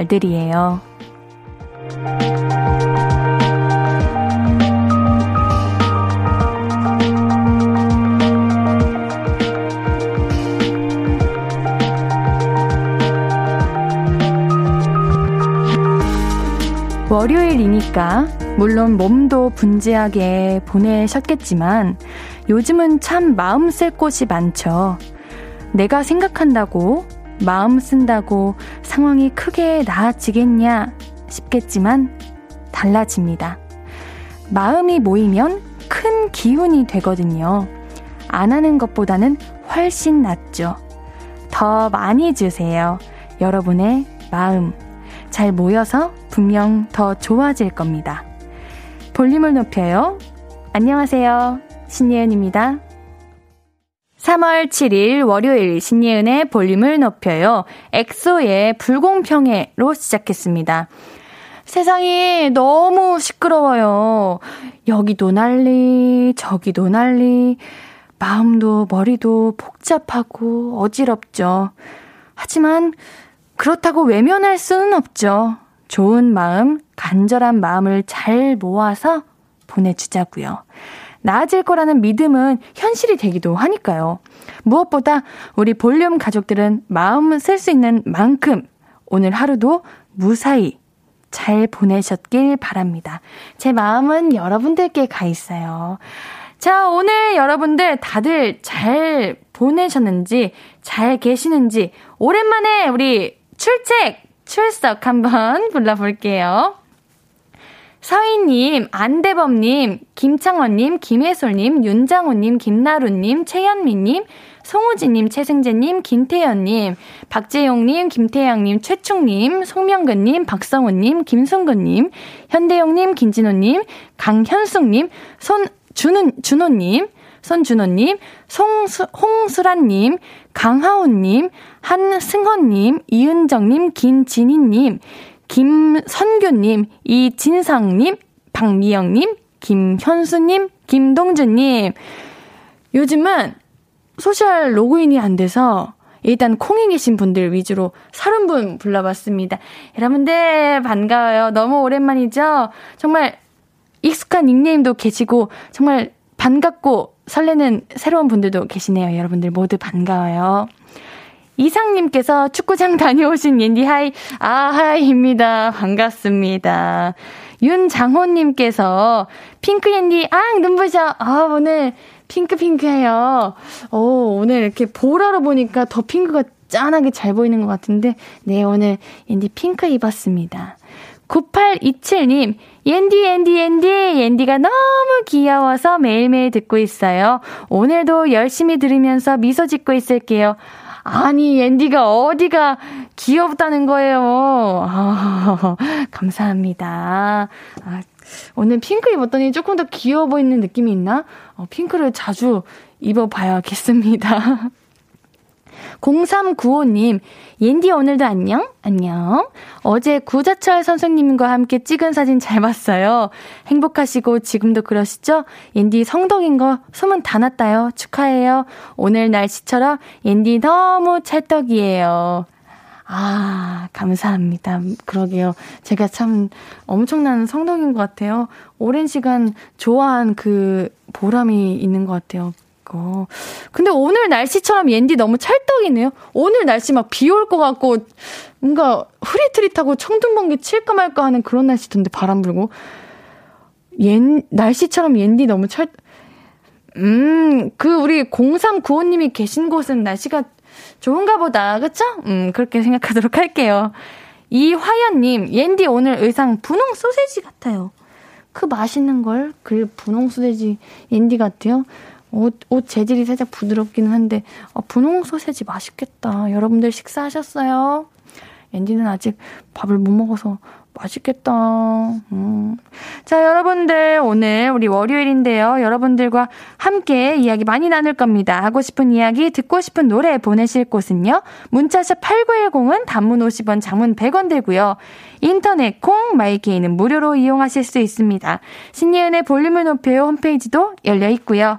날들이에요. 월요일이니까 물론 몸도 분주하게 보내셨겠지만 요즘은 참 마음 쓸 곳이 많죠. 내가 생각한다고 마음 쓴다고 상황이 크게 나아지겠냐 싶겠지만 달라집니다. 마음이 모이면 큰 기운이 되거든요. 안 하는 것보다는 훨씬 낫죠. 더 많이 주세요. 여러분의 마음. 잘 모여서 분명 더 좋아질 겁니다. 볼륨을 높여요. 안녕하세요. 신예은입니다. 3월 7일 월요일 신예은의 볼륨을 높여요. 엑소의 불공평해로 시작했습니다. 세상이 너무 시끄러워요. 여기도 난리, 저기도 난리, 마음도 머리도 복잡하고 어지럽죠. 하지만 그렇다고 외면할 수는 없죠. 좋은 마음, 간절한 마음을 잘 모아서 보내주자고요. 나아질 거라는 믿음은 현실이 되기도 하니까요. 무엇보다 우리 볼륨 가족들은 마음 쓸 수 있는 만큼 오늘 하루도 무사히 잘 보내셨길 바랍니다. 제 마음은 여러분들께 가 있어요. 자, 오늘 여러분들 다들 잘 보내셨는지, 잘 계시는지, 오랜만에 우리 출첵, 출석 한번 불러볼게요. 서희님, 안대범님, 김창원님, 김혜솔님, 윤장호님, 김나루님, 최현미님, 송우진님, 최승재님, 김태현님, 박재용님, 김태양님, 최충님, 송명근님, 박성우님, 김승근님, 현대용님, 김진호님, 강현숙님, 손준은, 준호님, 손준호님, 송수, 홍수란님, 강하온님, 한승헌님, 이은정님, 김진희님, 김선규님, 이진상님, 박미영님, 김현수님, 김동준님. 요즘은 소셜 로그인이 안 돼서 일단 콩에 계신 분들 위주로 서른 분 불러봤습니다. 여러분들 반가워요. 너무 오랜만이죠? 정말 익숙한 닉네임도 계시고 정말 반갑고 설레는 새로운 분들도 계시네요. 여러분들 모두 반가워요. 이상님께서 축구장 다녀오신 옌디 hi, 아, hi입니다. 반갑습니다. 윤장호님께서 핑크 옌디, 앙, 눈부셔. 아, 오늘 핑크핑크해요. 오, 오늘 이렇게 보라로 보니까 더 핑크가 짠하게 잘 보이는 것 같은데, 네, 오늘 옌디 핑크 입었습니다. 9827님, 옌디, 옌디, 옌디, 옌디가 너무 귀여워서 매일매일 듣고 있어요. 오늘도 열심히 들으면서 미소 짓고 있을게요. 아니, 앤디가 어디가 귀엽다는 거예요. 아, 감사합니다. 아, 오늘 핑크 입었더니 조금 더 귀여워 보이는 느낌이 있나? 어, 핑크를 자주 입어봐야겠습니다. 0395님, 옌디 오늘도 안녕? 안녕. 어제 구자철 선생님과 함께 찍은 사진 잘 봤어요. 행복하시고 지금도 그러시죠? 옌디 성덕인 거 소문 다 났다요. 축하해요. 오늘 날씨처럼 옌디 너무 찰떡이에요. 아, 감사합니다. 그러게요. 제가 참 엄청난 성덕인 것 같아요. 오랜 시간 좋아한 그 보람이 있는 것 같아요. 거. 근데 오늘 날씨처럼 옌디 너무 찰떡이네요. 오늘 날씨 막 비 올 것 같고 뭔가 흐릿흐릿하고 청둥번개 칠까 말까 하는 그런 날씨던데 바람 불고. 옌 날씨처럼 옌디 너무 찰 음, 그 우리 0395 님이 계신 곳은 날씨가 좋은가 보다. 그쵸? 음, 그렇게 생각하도록 할게요. 이화연 님, 옌디 오늘 의상 분홍 소세지 같아요. 그 맛있는 걸, 그 분홍 소세지 옌디 같아요. 옷, 옷 재질이 살짝 부드럽기는 한데, 어, 분홍 소세지 맛있겠다. 여러분들 식사하셨어요? 앤디는 아직 밥을 못 먹어서 맛있겠다. 음. 자, 여러분들, 오늘 우리 월요일인데요. 여러분들과 함께 이야기 많이 나눌 겁니다. 하고 싶은 이야기, 듣고 싶은 노래 보내실 곳은요. 문자샵 8910은 단문 50원, 장문 100원 되고요. 인터넷 콩, 마이케이는 무료로 이용하실 수 있습니다. 신예은의 볼륨을 높여요 홈페이지도 열려 있고요.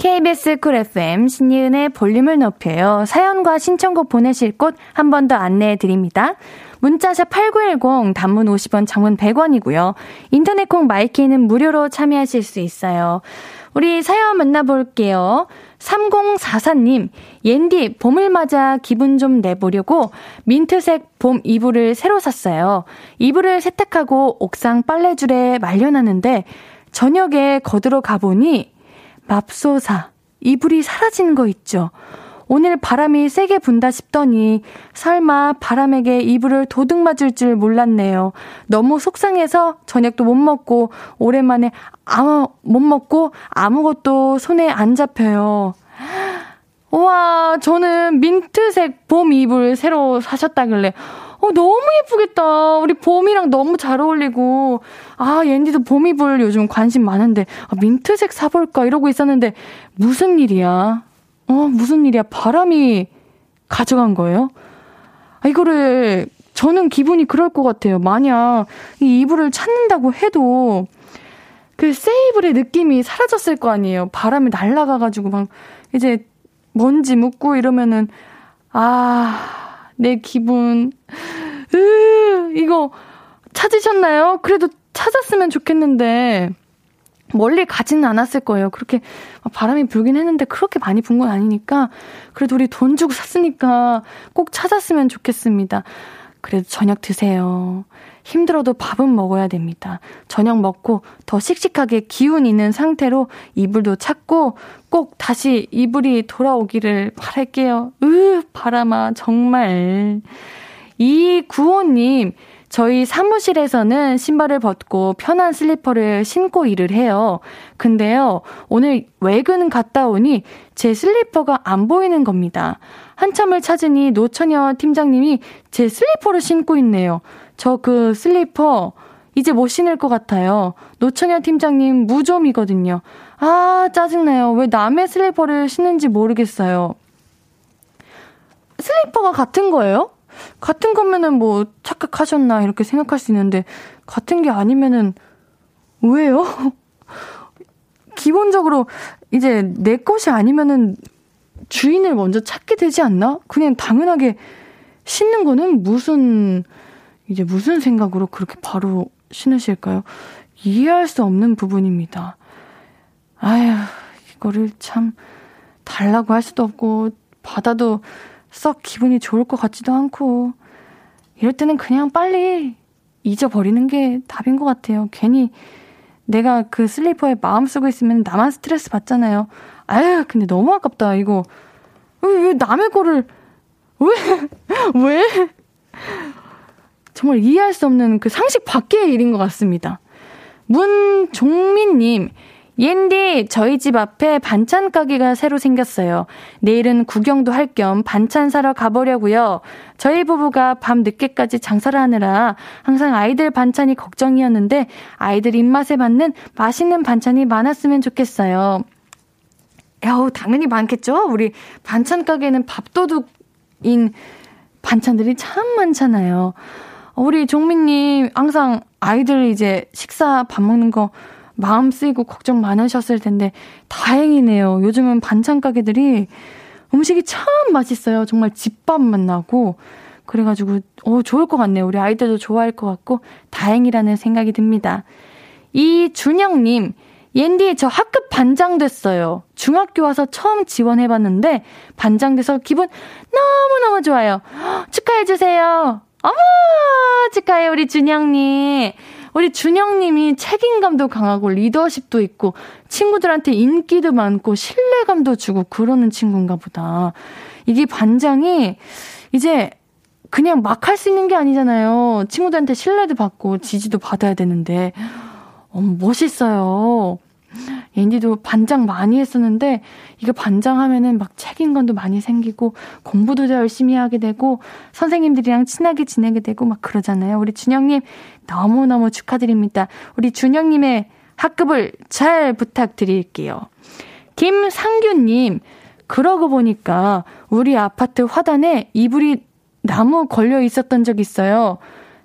KBS Cool FM 신예은의 볼륨을 높여요. 사연과 신청곡 보내실 곳 한 번 더 안내해 드립니다. 문자샵 8910 단문 50원 장문 100원이고요. 인터넷 콩 마이케이는 무료로 참여하실 수 있어요. 우리 사연 만나볼게요. 3044님, 옌디, 봄을 맞아 기분 좀 내보려고 민트색 봄 이불을 새로 샀어요. 이불을 세탁하고 옥상 빨래줄에 말려놨는데, 저녁에 거들어 가보니, 맙소사, 이불이 사라진 거 있죠. 오늘 바람이 세게 분다 싶더니 설마 바람에게 이불을 도둑 맞을 줄 몰랐네요. 너무 속상해서 저녁도 못 먹고 오랜만에 아무 못 먹고 아무것도 손에 안 잡혀요. 와, 저는 민트색 봄 이불 새로 사셨다길래 어, 너무 예쁘겠다. 우리 봄이랑 너무 잘 어울리고. 아, 옌디도 봄 이불 요즘 관심 많은데, 아, 민트색 사볼까? 이러고 있었는데, 무슨 일이야? 어, 무슨 일이야? 바람이 가져간 거예요? 아, 이거를, 저는 기분이 그럴 것 같아요. 만약 이 이불을 찾는다고 해도, 그 세이블의 느낌이 사라졌을 거 아니에요. 바람이 날아가가지고 막, 이제, 먼지 묻고 이러면은, 아, 내 기분. 으, 이거 찾으셨나요? 그래도 찾았으면 좋겠는데. 멀리 가지는 않았을 거예요. 그렇게 바람이 불긴 했는데 그렇게 많이 분 건 아니니까 그래도 우리 돈 주고 샀으니까 꼭 찾았으면 좋겠습니다. 그래도 저녁 드세요. 힘들어도 밥은 먹어야 됩니다. 저녁 먹고 더 씩씩하게 기운 있는 상태로 이불도 찾고 꼭 다시 이불이 돌아오기를 바랄게요. 으, 바람아, 정말. 이 구호님, 저희 사무실에서는 신발을 벗고 편한 슬리퍼를 신고 일을 해요. 근데요, 오늘 외근 갔다 오니 제 슬리퍼가 안 보이는 겁니다. 한참을 찾으니 노처녀 팀장님이 제 슬리퍼를 신고 있네요. 저 그 슬리퍼 이제 못 신을 것 같아요. 노처녀 팀장님 무좀이거든요. 아, 짜증나요. 왜 남의 슬리퍼를 신는지 모르겠어요. 슬리퍼가 같은 거예요? 같은 거면은 뭐 착각하셨나 이렇게 생각할 수 있는데 같은 게 아니면은 왜요? 기본적으로 이제 내 것이 아니면은 주인을 먼저 찾게 되지 않나? 그냥 당연하게 신는 거는 무슨 이제 무슨 생각으로 그렇게 바로 신으실까요? 이해할 수 없는 부분입니다. 아휴, 이거를 참 달라고 할 수도 없고 받아도 썩 기분이 좋을 것 같지도 않고 이럴 때는 그냥 빨리 잊어버리는 게 답인 것 같아요. 괜히 내가 그 슬리퍼에 마음 쓰고 있으면 나만 스트레스 받잖아요. 아유, 근데 너무 아깝다. 이거 왜, 왜 남의 거를 왜 왜? 정말 이해할 수 없는 그 상식 밖의 일인 것 같습니다. 문종민님, 옌디, 저희 집 앞에 반찬 가게가 새로 생겼어요. 내일은 구경도 할 겸 반찬 사러 가보려고요. 저희 부부가 밤 늦게까지 장사를 하느라 항상 아이들 반찬이 걱정이었는데 아이들 입맛에 맞는 맛있는 반찬이 많았으면 좋겠어요. 야우, 당연히 많겠죠? 우리 반찬 가게는 밥도둑인 반찬들이 참 많잖아요. 우리 종민님 항상 아이들 이제 식사 밥 먹는 거 마음 쓰이고 걱정 많으셨을 텐데 다행이네요. 요즘은 반찬 가게들이 음식이 참 맛있어요. 정말 집밥 맛 나고 그래가지고 어 좋을 것 같네요. 우리 아이들도 좋아할 것 같고 다행이라는 생각이 듭니다. 이준영님 옌디 저 학급 반장 됐어요. 중학교 와서 처음 지원해봤는데 반장 돼서 기분 너무너무 좋아요. 축하해주세요. 어머 축하해 우리 준영님. 우리 준영님이 책임감도 강하고 리더십도 있고 친구들한테 인기도 많고 신뢰감도 주고 그러는 친구인가 보다. 이게 반장이 이제 그냥 막 할 수 있는 게 아니잖아요. 친구들한테 신뢰도 받고 지지도 받아야 되는데. 어, 멋있어요. 앤디도 반장 많이 했었는데 이거 반장하면은 막 책임감도 많이 생기고 공부도 더 열심히 하게 되고 선생님들이랑 친하게 지내게 되고 막 그러잖아요. 우리 준영님 너무너무 축하드립니다. 우리 준영님의 학급을 잘 부탁드릴게요. 김상규님, 그러고 보니까 우리 아파트 화단에 이불이 나무 걸려 있었던 적 있어요.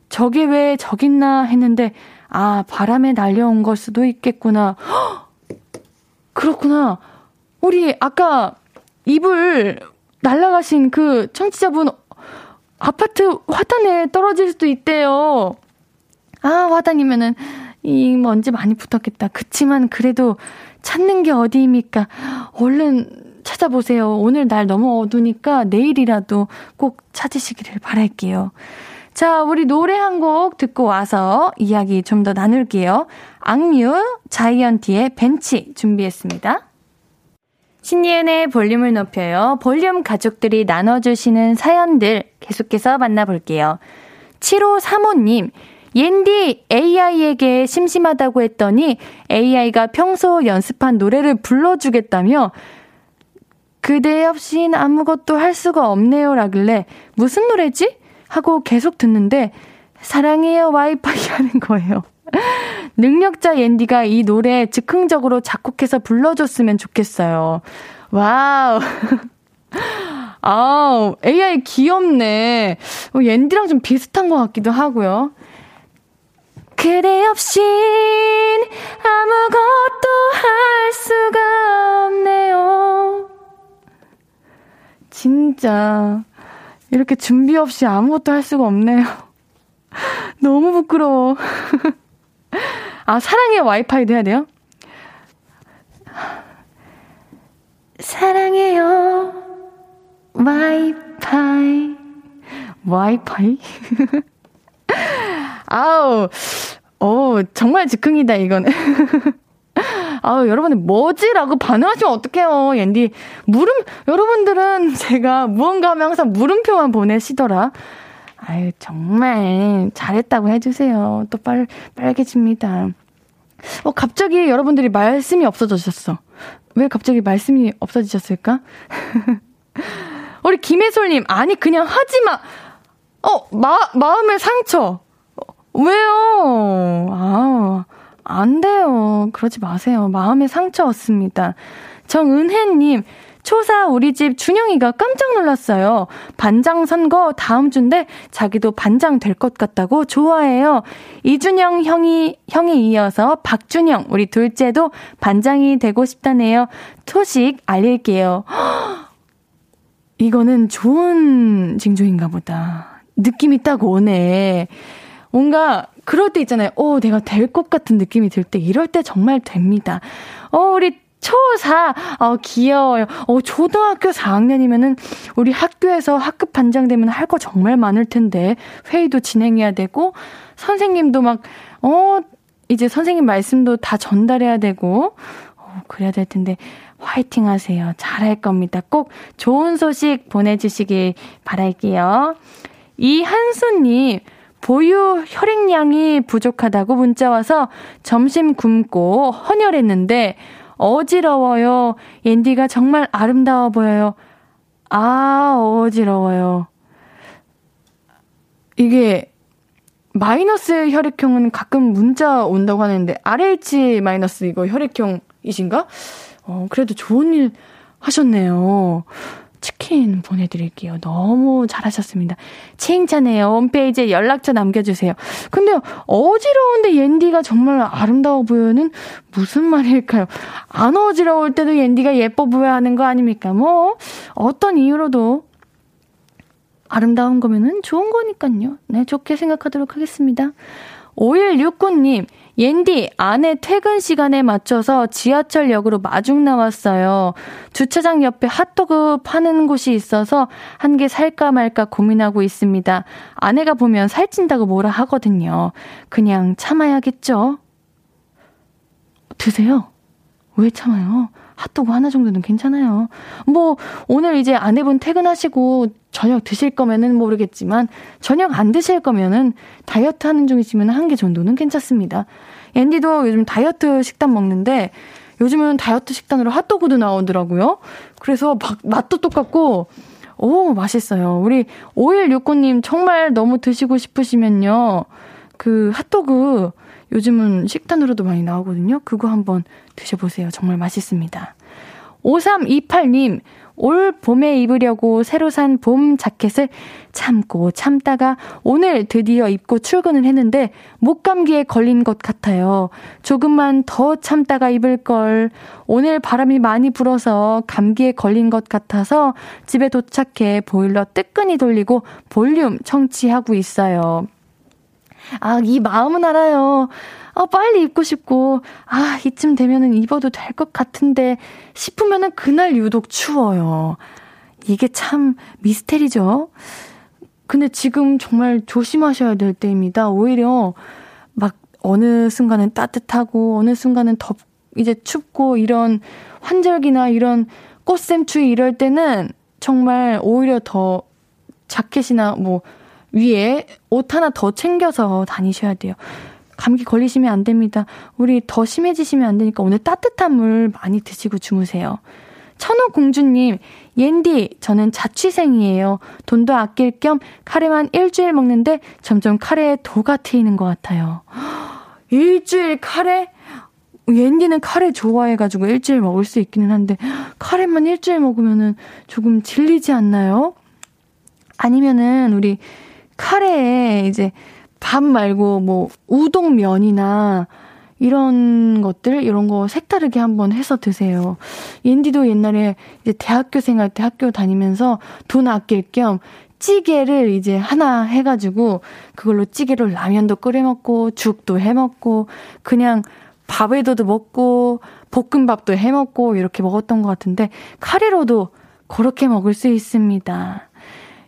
저게 왜 저기 있나 했는데, 아, 바람에 날려온 걸 수도 있겠구나. 헉! 그렇구나. 우리 아까 이불 날라가신 그 청취자분 아파트 화단에 떨어질 수도 있대요. 아, 화단이면은 이 먼지 많이 붙었겠다. 그치만 그래도 찾는 게 어디입니까? 얼른 찾아보세요. 오늘 날 너무 어두니까 내일이라도 꼭 찾으시기를 바랄게요. 자, 우리 노래 한 곡 듣고 와서 이야기 좀 더 나눌게요. 악뮤, 자이언티의 벤치 준비했습니다. 신예은의 볼륨을 높여요. 볼륨 가족들이 나눠주시는 사연들 계속해서 만나볼게요. 7호3호님, 옌디 AI에게 심심하다고 했더니 AI가 평소 연습한 노래를 불러주겠다며 그대 없인 아무것도 할 수가 없네요 라길래 무슨 노래지? 하고 계속 듣는데 사랑해요 와이파이 하는 거예요. 능력자 옌디가 이 노래 즉흥적으로 작곡해서 불러줬으면 좋겠어요. Wow. 아우, AI 귀엽네. 어, 옌디랑 좀 비슷한 것 같기도 하고요. 그대 없인 아무것도 할 수가 없네요. 진짜 이렇게 준비 없이 아무것도 할 수가 없네요. 너무 부끄러워. 아, 사랑의 와이파이도 해야 돼요? 사랑해요. 와이파이. 와이파이? 아우, 어, 정말 즉흥이다, 이거는. 아우, 여러분들 뭐지라고 반응하시면 어떡해요, 옌디. 물음, 여러분들은 제가 무언가 하면 항상 물음표만 보내시더라. 아유, 정말 잘했다고 해주세요. 또 빨, 빨개집니다. 어, 갑자기 여러분들이 말씀이 없어졌어. 왜 갑자기 말씀이 없어지셨을까? 우리 김혜솔님, 아니, 그냥 하지 마! 어, 마, 마음의 상처. 왜요? 아, 안 돼요. 그러지 마세요. 마음의 상처였습니다. 정은혜님, 초사 우리 집 준영이가 깜짝 놀랐어요. 반장 선거 다음 주인데 자기도 반장 될 것 같다고 좋아해요. 이준영 형이, 형이 이어서 박준영, 우리 둘째도 반장이 되고 싶다네요. 소식 알릴게요. 이거는 좋은 징조인가 보다. 느낌이 딱 오네. 뭔가 그럴 때 있잖아요. 어, 내가 될 것 같은 느낌이 들 때, 이럴 때 정말 됩니다. 어, 우리 초4, 어, 귀여워요. 어, 초등학교 4학년이면은 우리 학교에서 학급 반장 되면 할 거 정말 많을 텐데, 회의도 진행해야 되고, 선생님도 막, 어, 이제 선생님 말씀도 다 전달해야 되고, 어, 그래야 될 텐데, 화이팅 하세요. 잘할 겁니다. 꼭 좋은 소식 보내주시길 바랄게요. 이한수님, 보유 혈액량이 부족하다고 문자 와서 점심 굶고 헌혈했는데 어지러워요. 옌디가 정말 아름다워 보여요. 아, 어지러워요. 이게 마이너스 혈액형은 가끔 문자 온다고 하는데 RH 마이너스 이거 혈액형이신가? 어, 그래도 좋은 일 하셨네요. 치킨 보내드릴게요. 너무 잘하셨습니다. 칭찬해요. 홈페이지에 연락처 남겨주세요. 근데 어지러운데 옌디가 정말 아름다워 보여는 무슨 말일까요? 안 어지러울 때도 옌디가 예뻐 보여야 하는 거 아닙니까? 뭐 어떤 이유로도 아름다운 거면은 좋은 거니까요. 네, 좋게 생각하도록 하겠습니다. 5169님, 옌디, 아내 퇴근 시간에 맞춰서 지하철역으로 마중 나왔어요. 주차장 옆에 핫도그 파는 곳이 있어서 한 개 살까 말까 고민하고 있습니다. 아내가 보면 살찐다고 뭐라 하거든요. 그냥 참아야겠죠? 드세요. 왜 참아요? 핫도그 하나 정도는 괜찮아요. 뭐, 오늘 이제 아내분 퇴근하시고 저녁 드실 거면은 모르겠지만, 저녁 안 드실 거면은 다이어트 하는 중이시면 한 개 정도는 괜찮습니다. 앤디도 요즘 다이어트 식단 먹는데, 요즘은 다이어트 식단으로 핫도그도 나오더라고요. 그래서 막 맛도 똑같고 오, 맛있어요. 우리 5169님 정말 너무 드시고 싶으시면요. 그 핫도그 요즘은 식단으로도 많이 나오거든요. 그거 한번 드셔보세요. 정말 맛있습니다. 5328님, 올 봄에 입으려고 새로 산 봄 자켓을 참고 참다가 오늘 드디어 입고 출근을 했는데 목감기에 걸린 것 같아요. 조금만 더 참다가 입을 걸. 오늘 바람이 많이 불어서 감기에 걸린 것 같아서 집에 도착해 보일러 뜨끈히 돌리고 볼륨 청취하고 있어요. 아, 이 마음은 알아요. 아, 빨리 입고 싶고, 아, 이쯤 되면은 입어도 될 것 같은데 싶으면은 그날 유독 추워요. 이게 참 미스테리죠? 근데 지금 정말 조심하셔야 될 때입니다. 오히려 막 어느 순간은 따뜻하고 어느 순간은 덥, 이제 춥고 이런 환절기나 이런 꽃샘추위 이럴 때는 정말 오히려 더 자켓이나 뭐 위에 옷 하나 더 챙겨서 다니셔야 돼요. 감기 걸리시면 안 됩니다. 우리 더 심해지시면 안 되니까 오늘 따뜻한 물 많이 드시고 주무세요. 천호공주님, 옌디, 저는 자취생이에요. 돈도 아낄 겸 카레만 일주일 먹는데 점점 카레에 도가 트이는 것 같아요. 일주일 카레? 옌디는 카레 좋아해가지고 일주일 먹을 수 있기는 한데, 카레만 일주일 먹으면은 조금 질리지 않나요? 아니면은 우리 카레에 이제 밥 말고 뭐 우동면이나 이런 것들 이런 거 색다르게 한번 해서 드세요. 옌디도 옛날에 이제 대학교 생활 때 학교 다니면서 돈 아낄 겸 찌개를 이제 하나 해가지고 그걸로 찌개로 라면도 끓여 먹고 죽도 해 먹고 그냥 밥에도 먹고 볶음밥도 해 먹고 이렇게 먹었던 것 같은데 카레로도 그렇게 먹을 수 있습니다.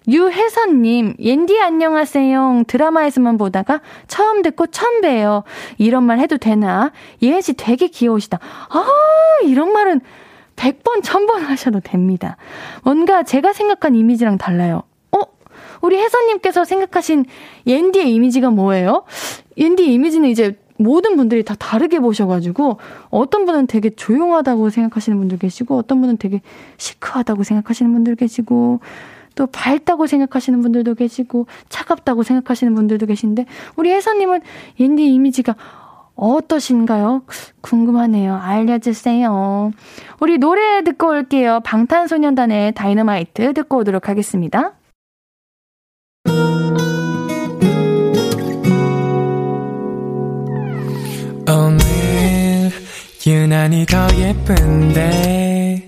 유혜선님, 옌디 안녕하세요. 드라마에서만 보다가 처음 듣고 처음 봬요. 이런 말 해도 되나? 예은씨 되게 귀여우시다. 아, 이런 말은 100번, 1000번 하셔도 됩니다. 뭔가 제가 생각한 이미지랑 달라요. 어? 우리 혜선님께서 생각하신 옌디의 이미지가 뭐예요? 옌디 이미지는 이제 모든 분들이 다 다르게 보셔가지고 어떤 분은 되게 조용하다고 생각하시는 분들 계시고 어떤 분은 되게 시크하다고 생각하시는 분들 계시고 또 밝다고 생각하시는 분들도 계시고 차갑다고 생각하시는 분들도 계신데 우리 혜선님은 옌디 이미지가 어떠신가요? 궁금하네요. 알려주세요. 우리 노래 듣고 올게요. 방탄소년단의 다이너마이트 듣고 오도록 하겠습니다. 오늘 유난히 더 예쁜데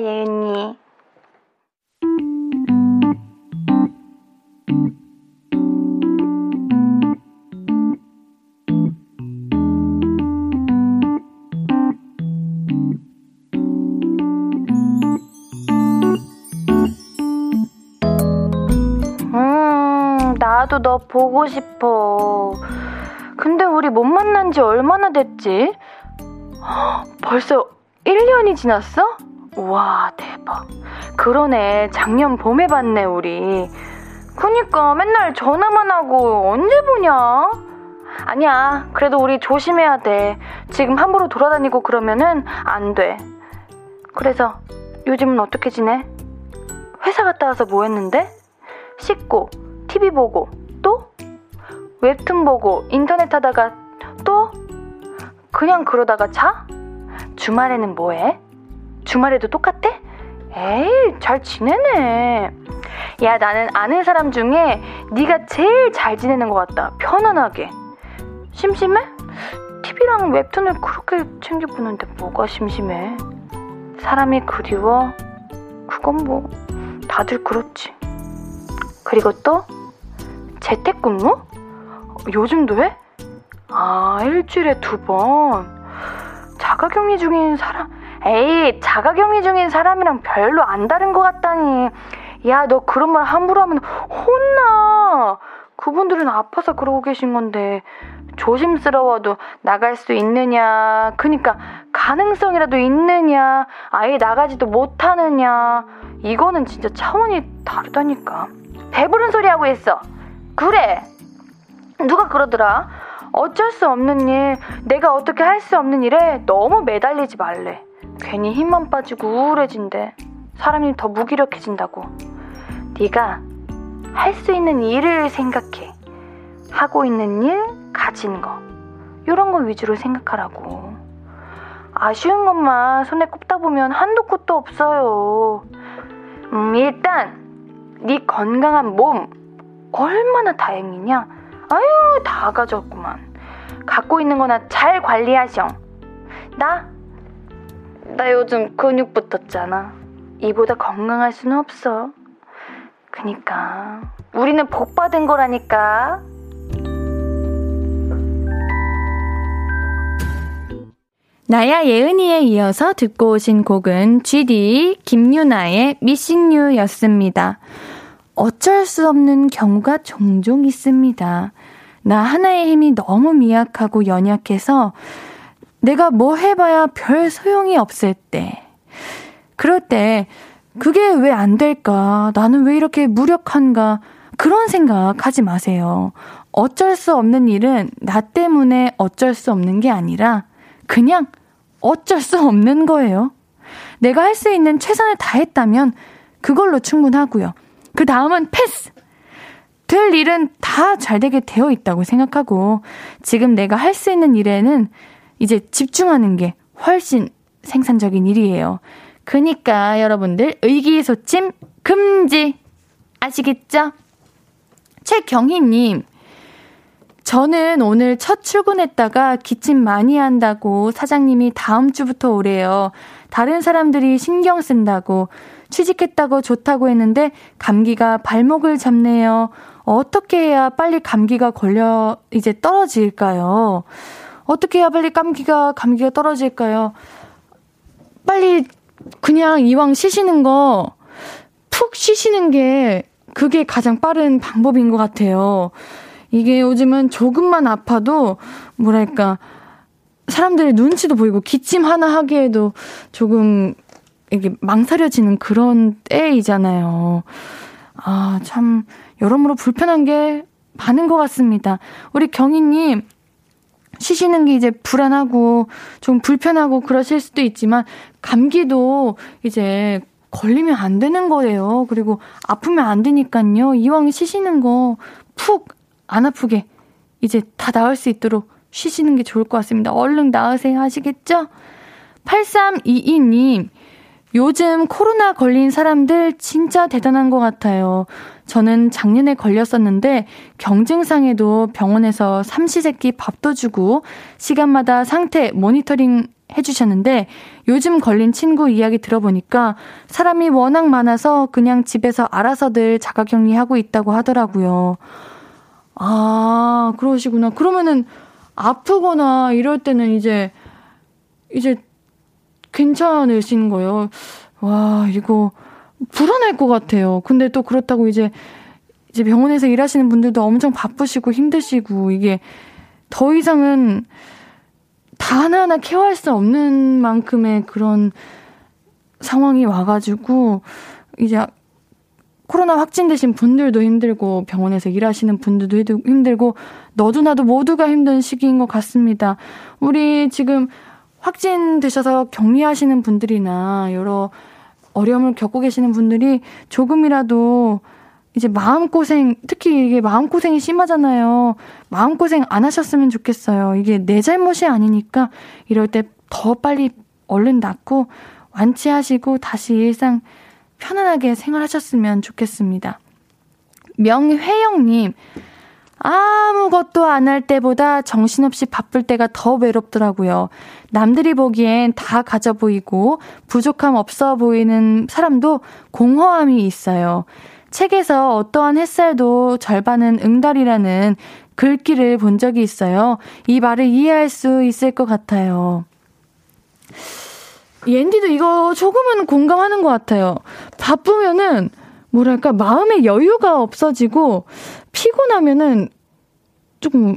예은이. 나도 너 보고 싶어. 근데 우리 못 만난 지 얼마나 됐지? 벌써 1년이 지났어? 와, 대박. 그러네. 작년 봄에 봤네, 우리. 그니까 맨날 전화만 하고 언제 보냐? 아니야. 그래도 우리 조심해야 돼. 지금 함부로 돌아다니고 그러면은 안 돼. 그래서 요즘은 어떻게 지내? 회사 갔다 와서 뭐 했는데? 씻고, TV 보고, 또? 웹툰 보고, 인터넷 하다가 또? 그냥 그러다가 자? 주말에는 뭐 해? 주말에도 똑같아? 에이, 잘 지내네. 야, 나는 아는 사람 중에 네가 제일 잘 지내는 것 같다. 편안하게. 심심해? TV랑 웹툰을 그렇게 챙겨 보는데 뭐가 심심해? 사람이 그리워? 그건 뭐 다들 그렇지. 그리고 또 재택근무? 요즘도 해? 아, 일주일에 두 번. 자가격리 중인 사람, 에이, 자가격리 중인 사람이랑 별로 안 다른 것 같다니. 야, 너 그런 말 함부로 하면 혼나. 그분들은 아파서 그러고 계신 건데, 조심스러워도 나갈 수 있느냐, 그니까 가능성이라도 있느냐, 아예 나가지도 못하느냐, 이거는 진짜 차원이 다르다니까. 배부른 소리 하고 있어. 그래. 누가 그러더라. 어쩔 수 없는 일, 내가 어떻게 할 수 없는 일에 너무 매달리지 말래. 괜히 힘만 빠지고 우울해진대. 사람이 더 무기력해진다고. 네가 할 수 있는 일을 생각해. 하고 있는 일, 가진 거. 이런 거 위주로 생각하라고. 아쉬운 것만 손에 꼽다 보면 한도 끝도 없어요. 음, 일단 네 건강한 몸 얼마나 다행이냐? 아유, 다 가졌구만. 갖고 있는 거나 잘 관리하셔. 나? 나 요즘 근육 붙었잖아. 이보다 건강할 수는 없어. 그니까 우리는 복 받은 거라니까. 나야 예은이에 이어서 듣고 오신 곡은 GD 김유나의 Missing You 였습니다. 어쩔 수 없는 경우가 종종 있습니다. 나 하나의 힘이 너무 미약하고 연약해서 내가 뭐 해봐야 별 소용이 없을 때. 그럴 때, 그게 왜 안 될까? 나는 왜 이렇게 무력한가? 그런 생각 하지 마세요. 어쩔 수 없는 일은 나 때문에 어쩔 수 없는 게 아니라 그냥 어쩔 수 없는 거예요. 내가 할 수 있는 최선을 다했다면 그걸로 충분하고요. 그 다음은 패스! 될 일은 다 잘 되게 되어 있다고 생각하고 지금 내가 할 수 있는 일에는 이제 집중하는 게 훨씬 생산적인 일이에요. 그니까 여러분들 의기소침 금지! 아시겠죠? 최경희님, 저는 오늘 첫 출근했다가 기침 많이 한다고 사장님이 다음 주부터 오래요. 다른 사람들이 신경 쓴다고 취직했다고 좋다고 했는데 감기가 발목을 잡네요. 어떻게 해야 빨리 감기가 걸려 이제 떨어질까요? 어떻게 해야 빨리 감기가 감기가 떨어질까요? 빨리 그냥 이왕 쉬시는 거 푹 쉬시는 게 그게 가장 빠른 방법인 것 같아요. 이게 요즘은 조금만 아파도 뭐랄까 사람들의 눈치도 보이고 기침 하나 하기에도 조금 이게 망설여지는 그런 때이잖아요. 아, 참, 여러모로 불편한 게 많은 것 같습니다. 우리 경희님, 쉬시는 게 이제 불안하고 좀 불편하고 그러실 수도 있지만, 감기도 이제 걸리면 안 되는 거예요. 그리고 아프면 안 되니까요. 이왕 쉬시는 거 푹 안 아프게 이제 다 나을 수 있도록 쉬시는 게 좋을 것 같습니다. 얼른 나으세요 하시겠죠? 8322님, 요즘 코로나 걸린 사람들 진짜 대단한 것 같아요. 저는 작년에 걸렸었는데 경증상에도 병원에서 삼시세끼 밥도 주고 시간마다 상태 모니터링 해주셨는데 요즘 걸린 친구 이야기 들어보니까 사람이 워낙 많아서 그냥 집에서 알아서들 자가격리하고 있다고 하더라고요. 아, 그러시구나. 그러면은 아프거나 이럴 때는 이제, 이제 괜찮으신 거예요. 와, 이거 불안할 것 같아요. 근데 또 그렇다고 이제, 이제 병원에서 일하시는 분들도 엄청 바쁘시고 힘드시고 이게 더 이상은 다 하나하나 케어할 수 없는 만큼의 그런 상황이 와가지고 이제 코로나 확진되신 분들도 힘들고 병원에서 일하시는 분들도 힘들고 너도 나도 모두가 힘든 시기인 것 같습니다. 우리 지금 확진되셔서 격리하시는 분들이나 여러 어려움을 겪고 계시는 분들이 조금이라도 이제 마음고생, 특히 이게 마음고생이 심하잖아요. 마음고생 안 하셨으면 좋겠어요. 이게 내 잘못이 아니니까 이럴 때 더 빨리 얼른 낫고 완치하시고 다시 일상 편안하게 생활하셨으면 좋겠습니다. 명회영님, 아무것도 안 할 때보다 정신없이 바쁠 때가 더 외롭더라고요. 남들이 보기엔 다 가져 보이고 부족함 없어 보이는 사람도 공허함이 있어요. 책에서 어떠한 햇살도 절반은 응달이라는 글귀를 본 적이 있어요. 이 말을 이해할 수 있을 것 같아요. 옌디도 이거 조금은 공감하는 것 같아요. 바쁘면은 뭐랄까 마음의 여유가 없어지고 피곤하면은 조금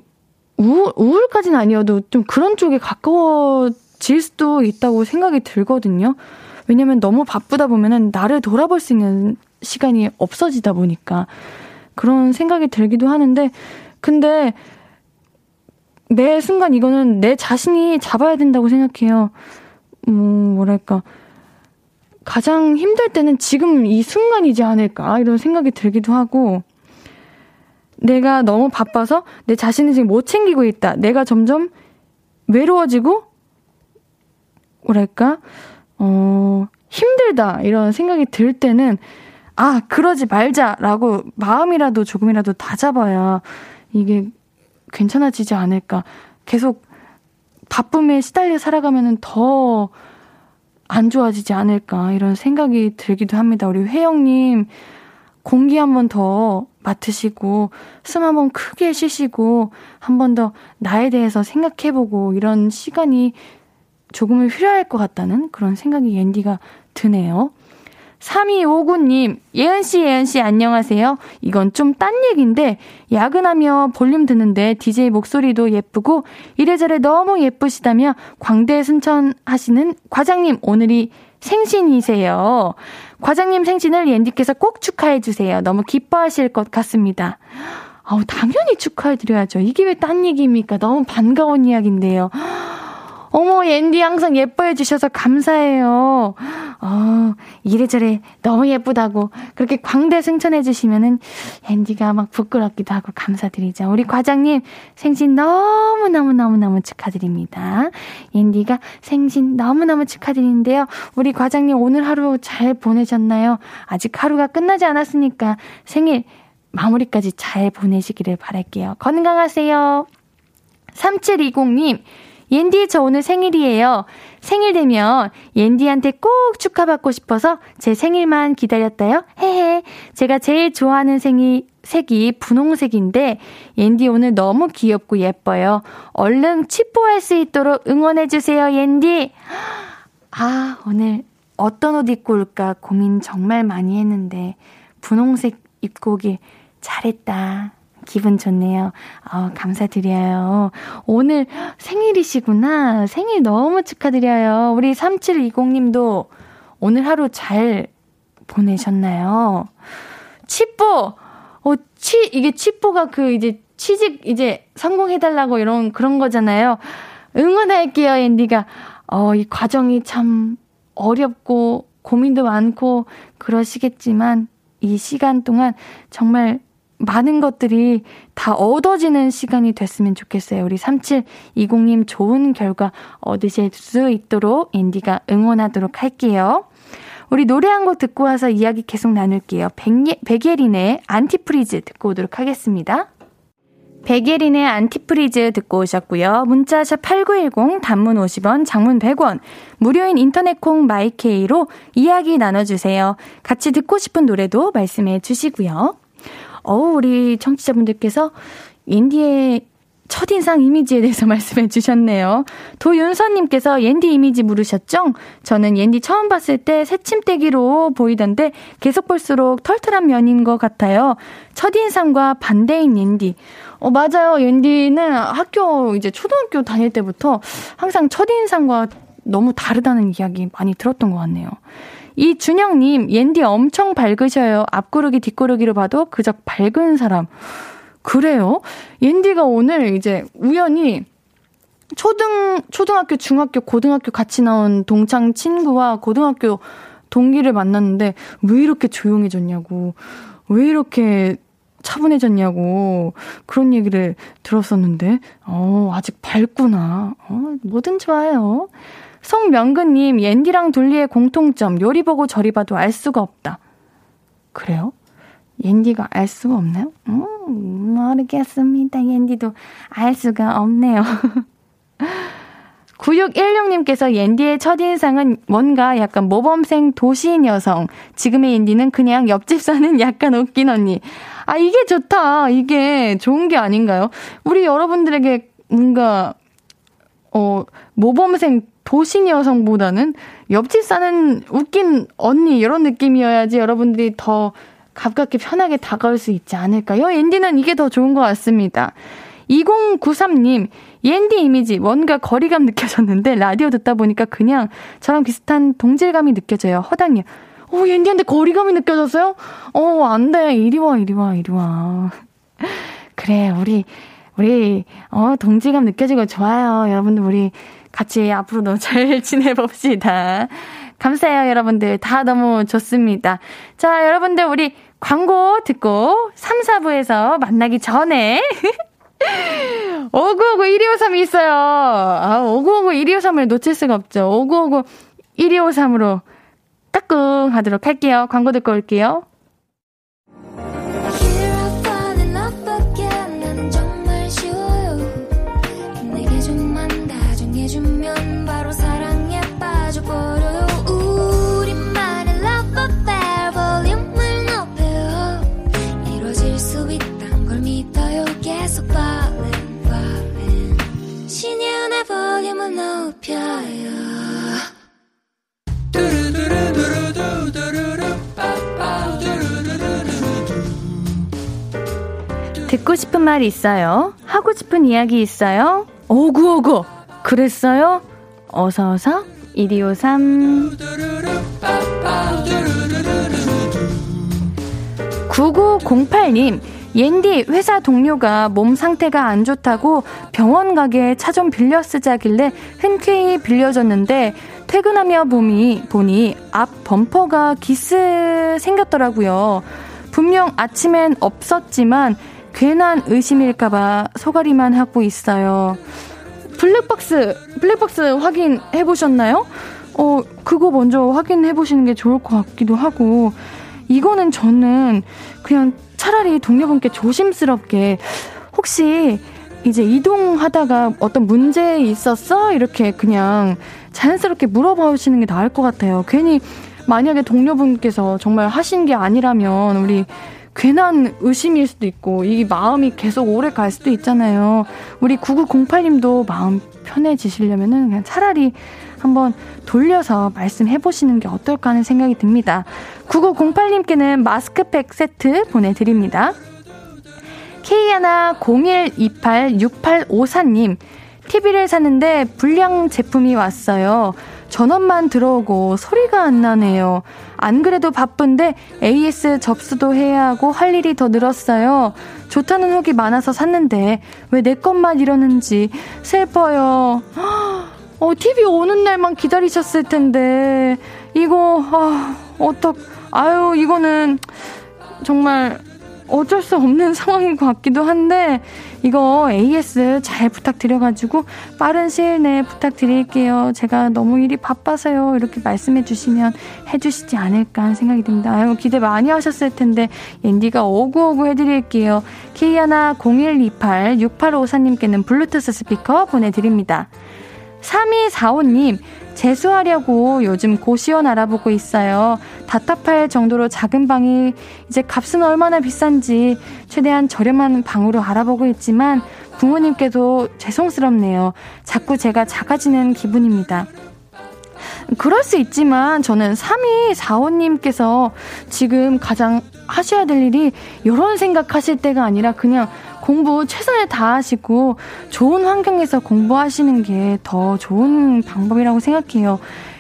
우울, 우울까지는 아니어도 좀 그런 쪽에 가까워질 수도 있다고 생각이 들거든요. 왜냐면 너무 바쁘다 보면은 나를 돌아볼 수 있는 시간이 없어지다 보니까 그런 생각이 들기도 하는데 근데 매 순간 이거는 내 자신이 잡아야 된다고 생각해요. 음, 뭐랄까. 가장 힘들 때는 지금 이 순간이지 않을까, 이런 생각이 들기도 하고, 내가 너무 바빠서 내 자신을 지금 못 챙기고 있다. 내가 점점 외로워지고, 뭐랄까, 어, 힘들다. 이런 생각이 들 때는, 아, 그러지 말자라고 마음이라도 조금이라도 다잡아야 이게 괜찮아지지 않을까. 계속 바쁨에 시달려 살아가면은 더 안 좋아지지 않을까 이런 생각이 들기도 합니다. 우리 회영님 공기 한번 더 맡으시고 숨 한 번 크게 쉬시고 한 번 더 나에 대해서 생각해보고 이런 시간이 조금은 필요할 것 같다는 그런 생각이 옌디가 드네요. 3259님, 예은씨, 예은씨, 안녕하세요. 이건 좀 딴 얘기인데, 야근하며 볼륨 듣는데 DJ 목소리도 예쁘고, 이래저래 너무 예쁘시다며, 광대 순천 하시는 과장님, 오늘이 생신이세요. 과장님 생신을 옌디께서 꼭 축하해주세요. 너무 기뻐하실 것 같습니다. 아우, 당연히 축하해드려야죠. 이게 왜 딴 얘기입니까? 너무 반가운 이야기인데요. 어머, 앤디 항상 예뻐해 주셔서 감사해요. 어, 이래저래 너무 예쁘다고 그렇게 광대 승천해 주시면은 앤디가 막 부끄럽기도 하고 감사드리죠. 우리 과장님 생신 너무너무너무너무 축하드립니다. 앤디가 생신 너무너무 축하드리는데요. 우리 과장님 오늘 하루 잘 보내셨나요? 아직 하루가 끝나지 않았으니까 생일 마무리까지 잘 보내시기를 바랄게요. 건강하세요. 3720님, 옌디 저 오늘 생일이에요. 생일 되면 옌디한테 꼭 축하받고 싶어서 제 생일만 기다렸다요. 헤헤. 제가 제일 좋아하는 생이 색이 분홍색인데 옌디 오늘 너무 귀엽고 예뻐요. 얼른 치뽀할 수 있도록 응원해 주세요, 옌디. 아, 오늘 어떤 옷 입고 올까 고민 정말 많이 했는데 분홍색 입고 오길 잘했다. 기분 좋네요. 어, 감사드려요. 오늘 생일이시구나. 생일 너무 축하드려요. 우리 3720님도 오늘 하루 잘 보내셨나요? 치뽀! 어, 치, 이게 치뽀가 그 이제 취직 이제 성공해달라고 이런 그런 거잖아요. 응원할게요, 앤디가. 어, 이 과정이 참 어렵고 고민도 많고 그러시겠지만 이 시간 동안 정말 많은 것들이 다 얻어지는 시간이 됐으면 좋겠어요. 우리 3720님 좋은 결과 얻으실 수 있도록 옌디가 응원하도록 할게요. 우리 노래 한 곡 듣고 와서 이야기 계속 나눌게요. 백예, 백예린의 Antifreeze 듣고 오도록 하겠습니다. 백예린의 Antifreeze 듣고 오셨고요. 문자샵 8910 단문 50원, 장문 100원, 무료인 인터넷 콩 마이케이로 이야기 나눠 주세요. 같이 듣고 싶은 노래도 말씀해 주시고요. 어우, 우리 청취자분들께서 인디의 첫인상 이미지에 대해서 말씀해 주셨네요. 도윤서님께서 옌디 이미지 물으셨죠? 저는 옌디 처음 봤을 때 새침대기로 보이던데 계속 볼수록 털털한 면인 것 같아요. 첫인상과 반대인 옌디. 어, 맞아요. 옌디는 학교, 이제 초등학교 다닐 때부터 항상 첫인상과 너무 다르다는 이야기 많이 들었던 것 같네요. 이준영님, 옌디 엄청 밝으셔요. 앞구르기, 뒷구르기로 봐도 그저 밝은 사람. 그래요? 옌디가 오늘 이제 우연히 초등, 초등학교, 중학교, 고등학교 같이 나온 동창 친구와 고등학교 동기를 만났는데 왜 이렇게 조용해졌냐고. 왜 이렇게 차분해졌냐고 그런 얘기를 들었었는데 어 아직 밝구나 어 뭐든 좋아요 송명근님, 옌디랑 둘리의 공통점, 요리 보고 저리 봐도 알 수가 없다. 그래요? 옌디가 알 수가 없나요? 음, 모르겠습니다. 옌디도 알 수가 없네요. 9616님께서 옌디의 첫인상은 뭔가 약간 모범생 도시인 여성. 지금의 옌디는 그냥 옆집 사는 약간 웃긴 언니. 아, 이게 좋다. 이게 좋은 게 아닌가요? 우리 여러분들에게 뭔가, 어, 모범생 도시인 여성보다는 옆집 사는 웃긴 언니, 이런 느낌이어야지 여러분들이 더 가깝게 편하게 다가올 수 있지 않을까요? 옌디는 이게 더 좋은 것 같습니다. 2093님, 옌디 이미지 뭔가 거리감 느껴졌는데 라디오 듣다 보니까 그냥 저랑 비슷한 동질감이 느껴져요. 허당님. 어, 옌디한테 거리감이 느껴졌어요? 어, 안 돼. 이리 와, 이리 와, 이리 와. 그래, 우리, 우리, 어, 동질감 느껴지고 좋아요. 여러분들, 우리 같이 앞으로도 잘 지내봅시다. 감사해요, 여러분들. 다 너무 좋습니다. 자, 여러분들, 우리 광고 듣고 3, 4부에서 만나기 전에 5959 1253이 있어요. 아, 5959 1253을 놓칠 수가 없죠. 5959 1253으로 따끔 하도록 할게요. 광고 듣고 올게요. 듣고 싶은 말이 있어요? 하고 싶은 이야기 있어요? 오구오구! 그랬어요? 어서어서 1253 9908님 옌디 회사 동료가 몸 상태가 안 좋다고 병원 가게 차 좀 빌려 쓰자길래 흔쾌히 빌려줬는데 퇴근하며 보니, 보니 앞 범퍼가 기스 생겼더라고요. 분명 아침엔 없었지만 괜한 의심일까봐 소가리만 하고 있어요. 블랙박스, 블랙박스 확인해 보셨나요? 어, 그거 먼저 확인해 보시는 게 좋을 것 같기도 하고, 이거는 저는 그냥 차라리 동료분께 조심스럽게, 혹시 이제 이동하다가 어떤 문제 있었어? 이렇게 그냥 자연스럽게 물어보시는 게 나을 것 같아요. 괜히 만약에 동료분께서 정말 하신 게 아니라면 우리 괜한 의심일 수도 있고 이 마음이 계속 오래 갈 수도 있잖아요. 우리 9908님도 마음 편해지시려면은 그냥 차라리 한번 돌려서 말씀해 보시는 게 어떨까 하는 생각이 듭니다. 9908님께는 마스크팩 세트 보내드립니다. K101286854님, TV를 샀는데 불량 제품이 왔어요. 전원만 들어오고 소리가 안 나네요. 안 그래도 바쁜데 AS 접수도 해야 하고 할 일이 더 늘었어요. 좋다는 후기 많아서 샀는데 왜 내 것만 이러는지 슬퍼요. 어, TV 오는 날만 기다리셨을 텐데 이거 아, 어떡 아유 이거는 정말 어쩔 수 없는 상황인 것 같기도 한데 이거 AS 잘 부탁드려가지고 빠른 시일 내에 부탁드릴게요. 제가 너무 일이 바빠서요. 이렇게 말씀해 주시면 해주시지 않을까 하는 생각이 듭니다. 아유 기대 많이 하셨을 텐데 앤디가 오구오구 해드릴게요. K101286854님께는 블루투스 스피커 보내드립니다. 3245님 재수하려고 요즘 고시원 알아보고 있어요. 답답할 정도로 작은 방이 이제 값은 얼마나 비싼지 최대한 저렴한 방으로 알아보고 있지만 부모님께도 죄송스럽네요. 자꾸 제가 작아지는 기분입니다. 그럴 수 있지만 저는 3245님께서 지금 가장 하셔야 될 일이 이런 생각하실 때가 아니라 그냥 공부 최선을 다하시고 좋은 환경에서 공부하시는 게 더 좋은 방법이라고 생각해요.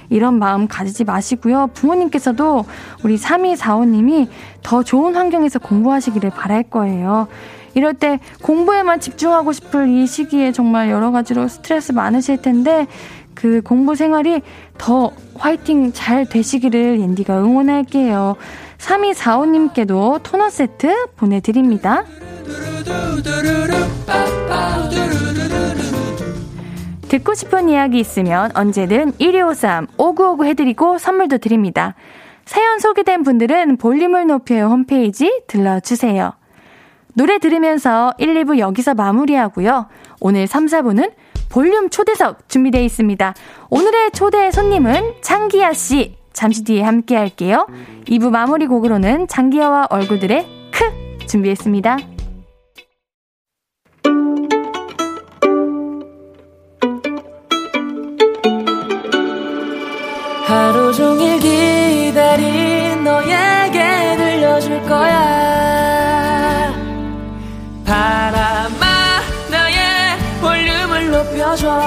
이런 마음 가지지 마시고요. 부모님께서도 우리 3245님이 더 좋은 환경에서 공부하시기를 바랄 거예요. 이럴 때 공부에만 집중하고 싶을 이 시기에 정말 여러 가지로 스트레스 많으실 텐데 그 공부 생활이 더 화이팅 잘 되시기를 옌디가 응원할게요. 3245님께도 토너 세트 보내드립니다. 듣고 싶은 이야기 있으면 언제든 1253 5959 해드리고 선물도 드립니다. 사연 소개된 분들은 볼륨을 높여요 홈페이지 들러주세요. 노래 들으면서 1, 2부 여기서 마무리하고요. 오늘 3, 4부는 볼륨 초대석 준비되어 있습니다. 오늘의 초대 손님은 장기하 씨. 잠시 뒤에 함께 할게요. 2부 마무리 곡으로는 장기하와 얼굴들의 크 준비했습니다. 하루 종일 기다린 너에게 들려줄 거야 바람아 나의 볼륨을 높여줘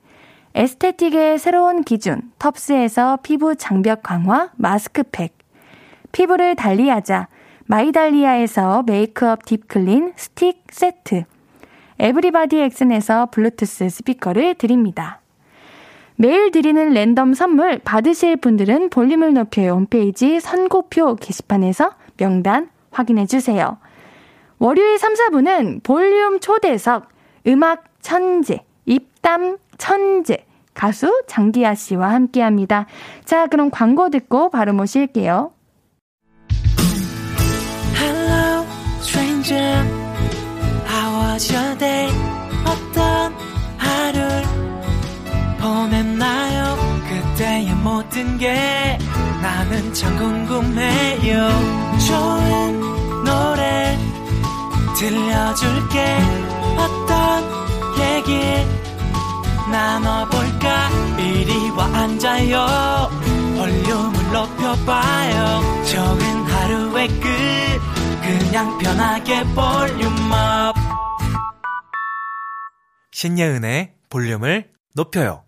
Aesthetic의 새로운 기준 텁스에서 피부 장벽 강화 마스크팩. 피부를 달리하자 마이달리아에서 메이크업 deep clean 스틱 세트. 에브리바디 엑슨에서 블루투스 스피커를 드립니다. 매일 드리는 랜덤 선물 받으실 분들은 볼륨을 높여요 홈페이지 선곡표 게시판에서 명단 확인해 주세요. 월요일 3, 4부는 볼륨 초대석 음악 천재, 입담 천재 가수 장기하 씨와 함께 합니다. 자, 그럼 광고 듣고 바로 모실게요. Hello, stranger. How was your day? 어떤 하루를 보냈나요? 그때의 모든 게 나는 참 궁금해요. 좋은 노래 들려줄게. 어떤 얘기 나눠볼까? 이리 와 앉아요. 볼륨을 높여봐요. 적은 하루의 끝. 그냥 편하게 볼륨업. 신예은의 볼륨을 높여요.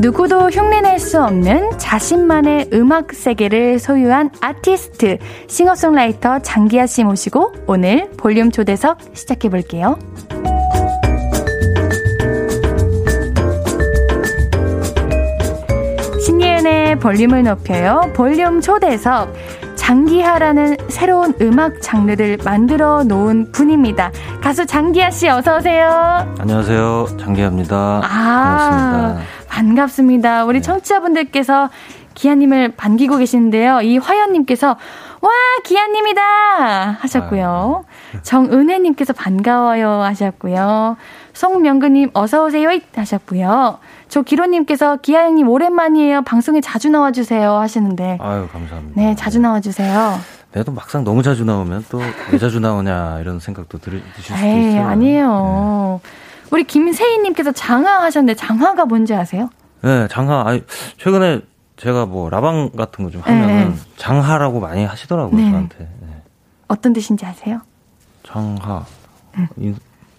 누구도 흉내낼 수 없는 자신만의 음악 세계를 소유한 아티스트, 싱어송라이터 장기하 씨 모시고 오늘 볼륨 초대석 시작해 볼게요. 신예은의 볼륨을 높여요. 볼륨 초대석. 장기하라는 새로운 음악 장르를 만들어 놓은 분입니다. 가수 장기하 씨 어서 오세요. 안녕하세요. 장기하입니다. 아, 반갑습니다. 반갑습니다. 우리 청취자분들께서 기아님을 반기고 계시는데요. 이 화연님께서 와 기아님이다 하셨고요. 정은혜님께서 반가워요 하셨고요. 송명근님 어서 오세요 하셨고요. 조기로님께서 기아님 오랜만이에요. 방송에 자주 나와주세요 하시는데 아유, 감사합니다. 네 자주 나와주세요. 내도 막상 너무 자주 나오면 또 왜 자주 나오냐 이런 생각도 들, 드실 수도 에이 있어요. 아니에요. 우리 김세희님께서 장하 하셨는데 장하가 뭔지 아세요? 네, 네, 장하. 아니, 최근에 제가 뭐 라방 같은 거 좀 하면은 네. 장하라고 많이 하시더라고요, 네. 저한테. 네. 어떤 뜻인지 아세요? 장하. 이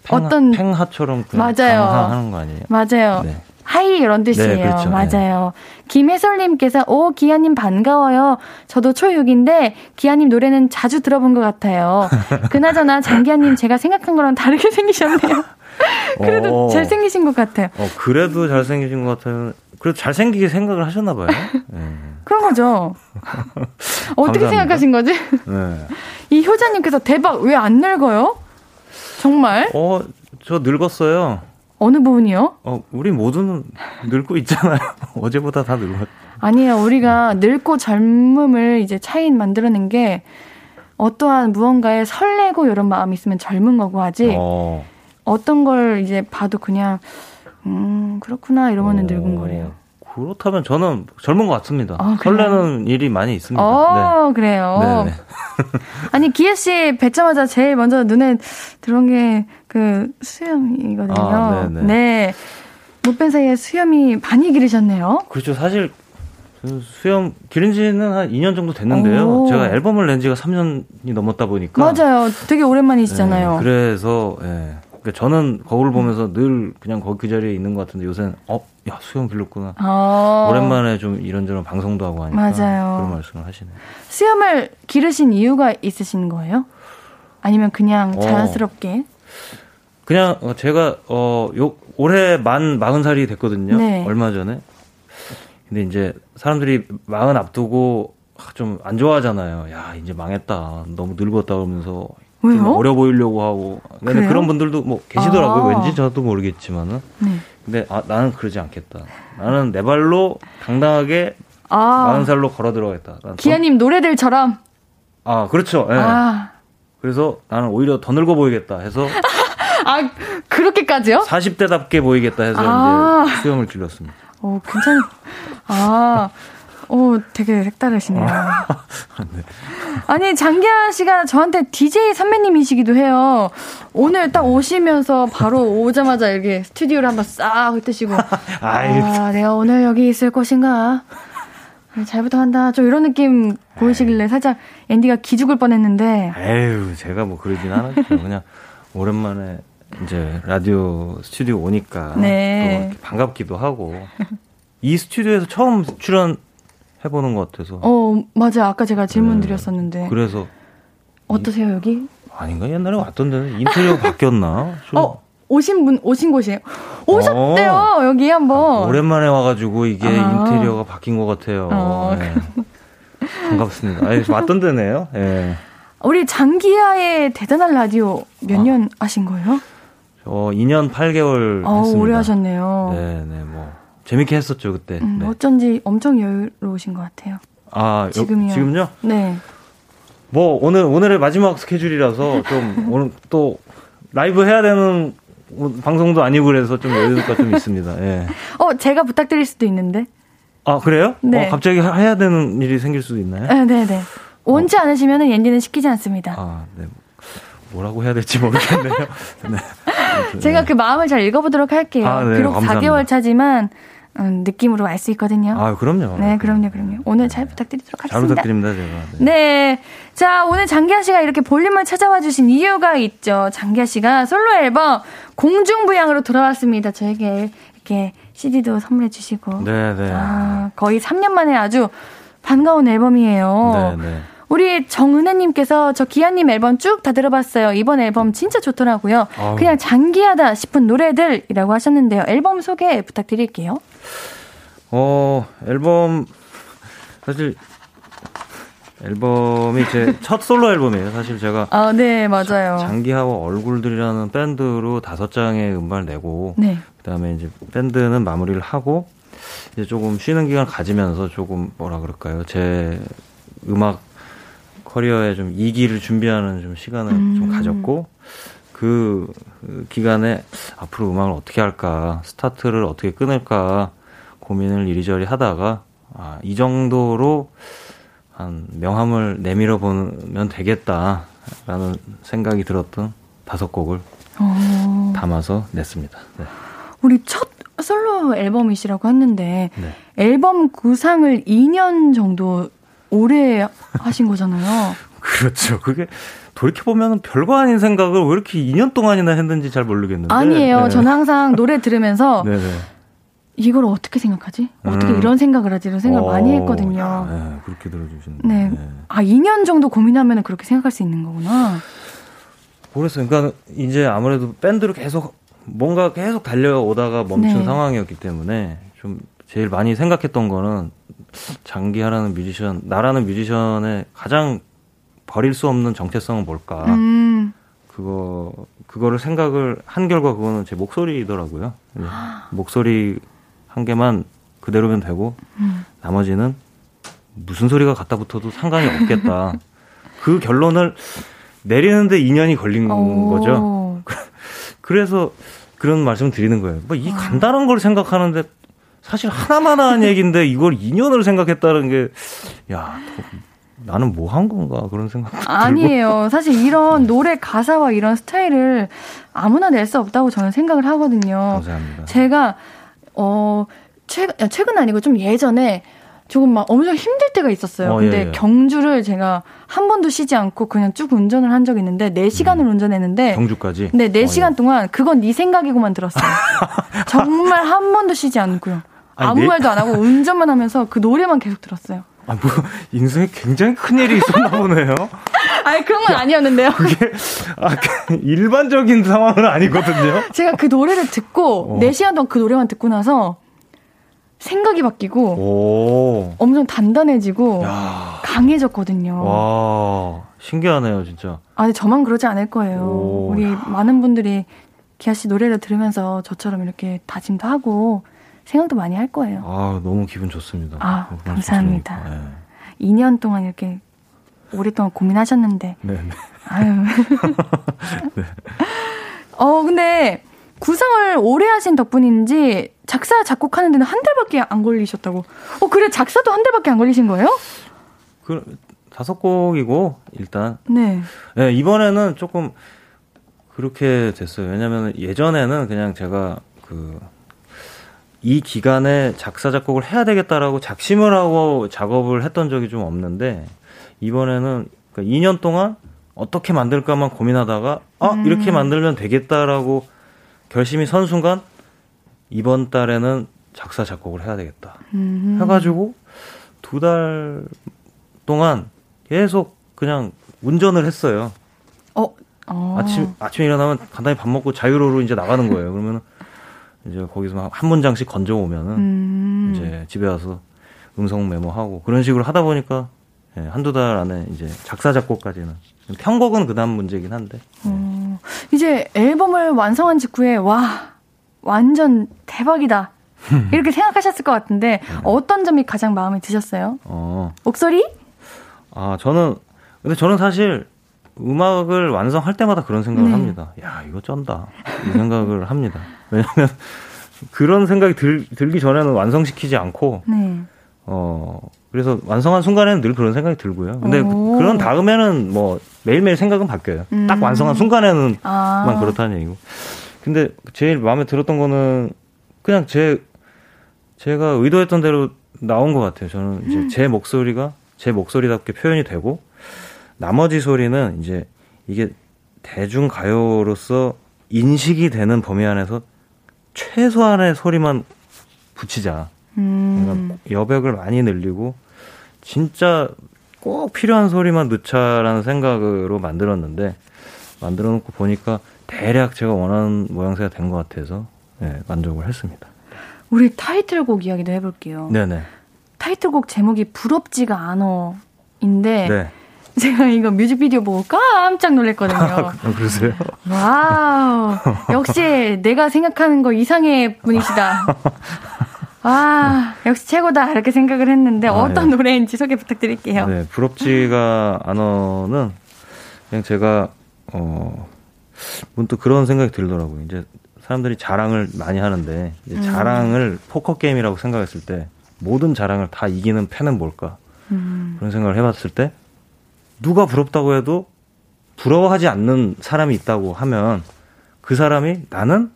팽하, 음. 어떤- 팽하처럼 그냥 맞아요. 장하 하는 거 아니에요? 맞아요. 네. 하이 이런 뜻이에요. 네, 그렇죠. 맞아요. 김혜솔님께서 오 기아님 반가워요. 저도 초6인데 기아님 노래는 자주 들어본 것 같아요. 그나저나 장기아님 제가 생각한 거랑 다르게 생기셨네요. 그래도 어. 잘생기신 것 같아요. 어, 그래도 잘생기신 것 같아요. 그래도 잘생기게 생각을 하셨나봐요. 네. 그런 거죠. 어떻게. 생각하신 거지? 네. 이 효자님께서 대박 왜 안 늙어요? 정말 어, 저 늙었어요. 어느 부분이요? 어, 우리 모두는 늙고 있잖아요. 어제보다 다 늙었. 아니에요. 우리가 늙고 젊음을 이제 차이 만들어낸 게 어떠한 무언가에 설레고 이런 마음이 있으면 젊은 거고 하지 어. 어떤 걸 이제 봐도 그냥 음 그렇구나 이러면은 늙은 거래요. 그렇다면 저는 젊은 것 같습니다. 아, 그래요? 설레는 일이 많이 있습니다. 어 그래요. 네. 네. 아니 기혜 씨 뵙자마자 제일 먼저 눈에 들어온 게 그 수염이거든요. 아. 네. 못뵌 사이에 수염이 많이 기르셨네요. 그렇죠. 사실 그 수염 기른 지는 한 2년 정도 됐는데요. 오. 제가 앨범을 낸 지가 3년이 넘었다 보니까. 맞아요. 되게 오랜만이시잖아요. 네, 그래서 예. 그러니까 저는 거울을 보면서 늘 그냥 거기 그 자리에 있는 것 같은데 요새는 어, 야 수염 길렀구나. 어. 오랜만에 좀 이런저런 방송도 하고 하니까 맞아요. 그런 말씀을 하시네요. 수염을 기르신 이유가 있으신 거예요? 아니면 그냥 어. 자연스럽게? 그냥 어, 제가 어 요 올해 만 마흔 살이 됐거든요. 네. 얼마 전에. 근데 이제 사람들이 마흔 앞두고 좀 안 좋아하잖아요. 야 이제 망했다. 너무 늙었다 그러면서 좀 왜요? 어려 보이려고 하고. 근데? 그런 분들도 뭐 계시더라고요. 아. 왠지 저도 모르겠지만은. 네. 근데 아, 나는 그러지 않겠다. 나는 내 발로 당당하게 아, 마흔 살로 걸어 들어가겠다. 기아님 노래들처럼. 아 그렇죠. 예. 아, 그래서 나는 오히려 더 늙어 보이겠다 해서 아 그렇게까지요? 40대답게 보이겠다 해서 아. 이제 수염을 길렀습니다. 오, 괜찮. 아, 오, 되게 색다르시네요. 아니 장기하 씨가 저한테 DJ 선배님이시기도 해요. 오늘 딱 오시면서 바로 오자마자 이렇게 스튜디오를 한번 싹 훑으시고 아, 내가 오늘 여기 있을 것인가? 아, 잘 부탁한다. 좀 이런 느낌 보이시길래 살짝 앤디가 기죽을 뻔했는데. 에휴, 제가 뭐 그러진 않았죠. 그냥 오랜만에 이제 라디오 스튜디오 오니까 네. 또 반갑기도 하고 이 스튜디오에서 처음 출연 해보는 것 같아서 어, 맞아. 아까 제가 질문 네. 드렸었는데. 그래서 어떠세요, 여기? 아닌가 옛날에 왔던 데는 인테리어가 바뀌었나? 좀 어, 오신 분, 오신 곳이에요. 오셨대요, 여기 한 번. 오랜만에 와가지고 이게 어. 아. 인테리어가 바뀐 것 같아요. 어, 네. 반갑습니다. 아니, 왔던 데네요. 예. 우리 장기하의 대단한 라디오 몇 아. 년 하신 거예요? 저 2년 8개월 어, 했습니다. 오래 하셨네요. 네, 네, 뭐 재밌게 했었죠 그때. 음, 네. 어쩐지 엄청 여유로우신 것 같아요. 아, 요- 지금이요. 지금요? 네. 뭐 오늘 오늘의 마지막 스케줄이라서 좀 오늘 또 라이브 해야 되는 방송도 아니고 그래서 좀 여유가 좀 있습니다. 예. 어, 제가 부탁드릴 수도 있는데. 아 그래요? 네. 어, 갑자기 하- 해야 되는 일이 생길 수도 있나요? 네, 네, 네. 원치 않으시면 옌디는 시키지 않습니다. 아, 네. 뭐라고 해야 될지 모르겠네요. 네. 제가 네. 그 마음을 잘 읽어보도록 할게요. 아, 네, 비록 감사합니다. 4개월 차지만 음, 느낌으로 알 수 있거든요. 아, 그럼요. 네, 그럼요, 그럼요. 오늘 잘 부탁드리도록 잘 하겠습니다. 부탁드립니다, 제가. 네. 네. 자, 오늘 장기하 씨가 이렇게 볼륨을 찾아와 주신 이유가 있죠. 장기하 씨가 솔로 앨범 공중부양으로 돌아왔습니다. 저에게 이렇게 CD도 선물해 주시고. 네, 네. 아, 거의 3년 만에 아주 반가운 앨범이에요. 네, 네. 우리 정은혜님께서 저 기아님 앨범 쭉 다 들어봤어요. 이번 앨범 진짜 좋더라고요. 아우. 그냥 장기하다 싶은 노래들이라고 하셨는데요. 앨범 소개 부탁드릴게요. 어, 앨범, 사실, 앨범이 제 첫 솔로 앨범이에요. 사실 제가 아, 네, 맞아요. 장기하와 얼굴들이라는 밴드로 다섯 장의 음반을 내고, 네. 그 다음에 이제 밴드는 마무리를 하고, 이제 조금 쉬는 기간 가지면서 조금 뭐라 그럴까요? 제 음악 커리어에 좀 2기를 준비하는 좀 시간을 좀 음. 가졌고, 그, 그 기간에 앞으로 음악을 어떻게 할까, 스타트를 어떻게 끊을까 고민을 이리저리 하다가, 아, 이 정도로 한 명함을 내밀어 보면 되겠다라는 생각이 들었던 다섯 곡을 어, 담아서 냈습니다. 네. 우리 첫 솔로 앨범이시라고 했는데 네. 앨범 구상을 2년 정도 오래 하신 거잖아요. 그렇죠. 그게 돌이켜보면 별거 아닌 생각을 왜 이렇게 2년 동안이나 했는지 잘 모르겠는데. 아니에요. 네. 저는 항상 노래 들으면서 네네. 이걸 어떻게 생각하지? 어떻게 음. 이런 생각을 하지? 이런 생각 많이 어, 했거든요. 야, 네, 그렇게 들어주시는데. 네. 아, 2년 정도 고민하면 그렇게 생각할 수 있는 거구나. 모르겠어요. 그러니까 이제 아무래도 밴드로 계속 뭔가 계속 달려오다가 멈춘 네. 상황이었기 때문에 좀 제일 많이 생각했던 거는 장기하라는 뮤지션, 나라는 뮤지션의 가장 버릴 수 없는 정체성은 뭘까? 음, 그거 그거를 생각을 한 결과 그거는 제 목소리더라고요. 네. 목소리 한 개만 그대로면 되고 음. 나머지는 무슨 소리가 갖다 붙어도 상관이 없겠다. 그 결론을 내리는데 2년이 걸린 오. 거죠. 그래서 그런 말씀을 드리는 거예요. 뭐이 아. 간단한 걸 생각하는데 사실 하나만 한 얘기인데 이걸 2년을 생각했다는 게, 야, 나는 뭐 한 건가 그런 생각 아니에요. 사실 이런 노래 가사와 이런 스타일을 아무나 낼 수 없다고 저는 생각을 하거든요. 감사합니다. 제가 어 최근 최근 아니고 좀 예전에 조금 막 엄청 힘들 때가 있었어요. 어, 근데 예, 예. 경주를 제가 한 번도 쉬지 않고 그냥 쭉 운전을 한 적이 있는데 4시간을 음. 운전했는데 경주까지? 네, 4시간 어, 예. 동안 그건 네 생각이고만 들었어요. 정말 한 번도 쉬지 않고요. 아무 네... 말도 안 하고 운전만 하면서 그 노래만 계속 들었어요. 아, 뭐, 인생에 굉장히 큰 일이 있었나 보네요. 아니, 그런 건 아니었는데요. 그게, 아, 그 일반적인 상황은 아니거든요. 제가 그 노래를 듣고, 어. 4시간 동안 그 노래만 듣고 나서, 생각이 바뀌고, 오. 엄청 단단해지고, 야. 강해졌거든요. 와, 신기하네요, 진짜. 아니, 저만 그러지 않을 거예요. 오. 우리 많은 분들이 기아 씨 노래를 들으면서 저처럼 이렇게 다짐도 하고, 생각도 많이 할 거예요. 아, 너무 기분 좋습니다. 아, 감사합니다. 네. 2년 동안 이렇게 오랫동안 고민하셨는데. 네. 네. 아유. 네. 어, 근데 구상을 오래 하신 덕분인지 작사 작곡하는 데는 한 달밖에 안 걸리셨다고. 어, 그래 작사도 한 달밖에 안 걸리신 거예요? 그 다섯 곡이고 일단. 네. 네, 이번에는 조금 그렇게 됐어요. 왜냐면 예전에는 그냥 제가 그 이 기간에 작사 작곡을 해야 되겠다라고 작심을 하고 작업을 했던 적이 좀 없는데 이번에는 그러니까 2년 동안 어떻게 만들까만 고민하다가 아 음. 이렇게 만들면 되겠다라고 결심이 선 순간 이번 달에는 작사 작곡을 해야 되겠다 음. 해가지고 두 달 동안 계속 그냥 운전을 했어요. 어, 어. 아침 아침에 일어나면 간단히 밥 먹고 자유로로 이제 나가는 거예요. 그러면 이제 거기서 한 문장씩 건져 오면은 음. 이제 집에 와서 음성 메모하고 그런 식으로 하다 보니까 예, 한두 달 안에 이제 작사 작곡까지는 편곡은 그다음 문제긴 한데. 어, 이제 앨범을 완성한 직후에 와 완전 대박이다. 이렇게 생각하셨을 것 같은데 네. 어떤 점이 가장 마음에 드셨어요? 어. 목소리? 아 저는 근데 저는 사실 음악을 완성할 때마다 그런 생각을 네. 합니다. 야 이거 쩐다 이 생각을 합니다. 왜냐면 그런 생각이 들, 들기 전에는 완성시키지 않고 네. 어 그래서 완성한 순간에는 늘 그런 생각이 들고요. 근데 오. 그런 다음에는 뭐 매일매일 생각은 바뀌어요. 음. 딱 완성한 순간에는만 아. 그렇다는 얘기고. 근데 제일 마음에 들었던 거는 그냥 제 제가 의도했던 대로 나온 것 같아요. 저는 이제 음. 제 목소리가 제 목소리답게 표현이 되고 나머지 소리는 이제 이게 대중 가요로서 인식이 되는 범위 안에서 최소한의 소리만 붙이자. 음. 그러니까 여백을 많이 늘리고 진짜 꼭 필요한 소리만 넣자라는 생각으로 만들었는데 만들어 놓고 보니까 대략 제가 원하는 모양새가 된 것 같아서 네, 만족을 했습니다. 우리 타이틀곡 이야기도 해볼게요. 네네. 타이틀곡 제목이 부럽지가 않어인데 네. 제가 이거 뮤직비디오 보고 깜짝 놀랐거든요. 아, 그러세요? Wow. 역시 내가 생각하는 거 이상의 분이시다. 아, 역시 최고다. 이렇게 생각을 했는데 아, 어떤 예. 노래인지 소개 부탁드릴게요. 네, 부럽지가 않어는 그냥 제가 어 문득 그런 생각이 들더라고요. 이제 사람들이 자랑을 많이 하는데 음. 자랑을 포커 게임이라고 생각했을 때 모든 자랑을 다 이기는 패는 뭘까? 음. 그런 생각을 해봤을 때 누가 부럽다고 해도 부러워하지 않는 사람이 있다고 하면 그 사람이 나는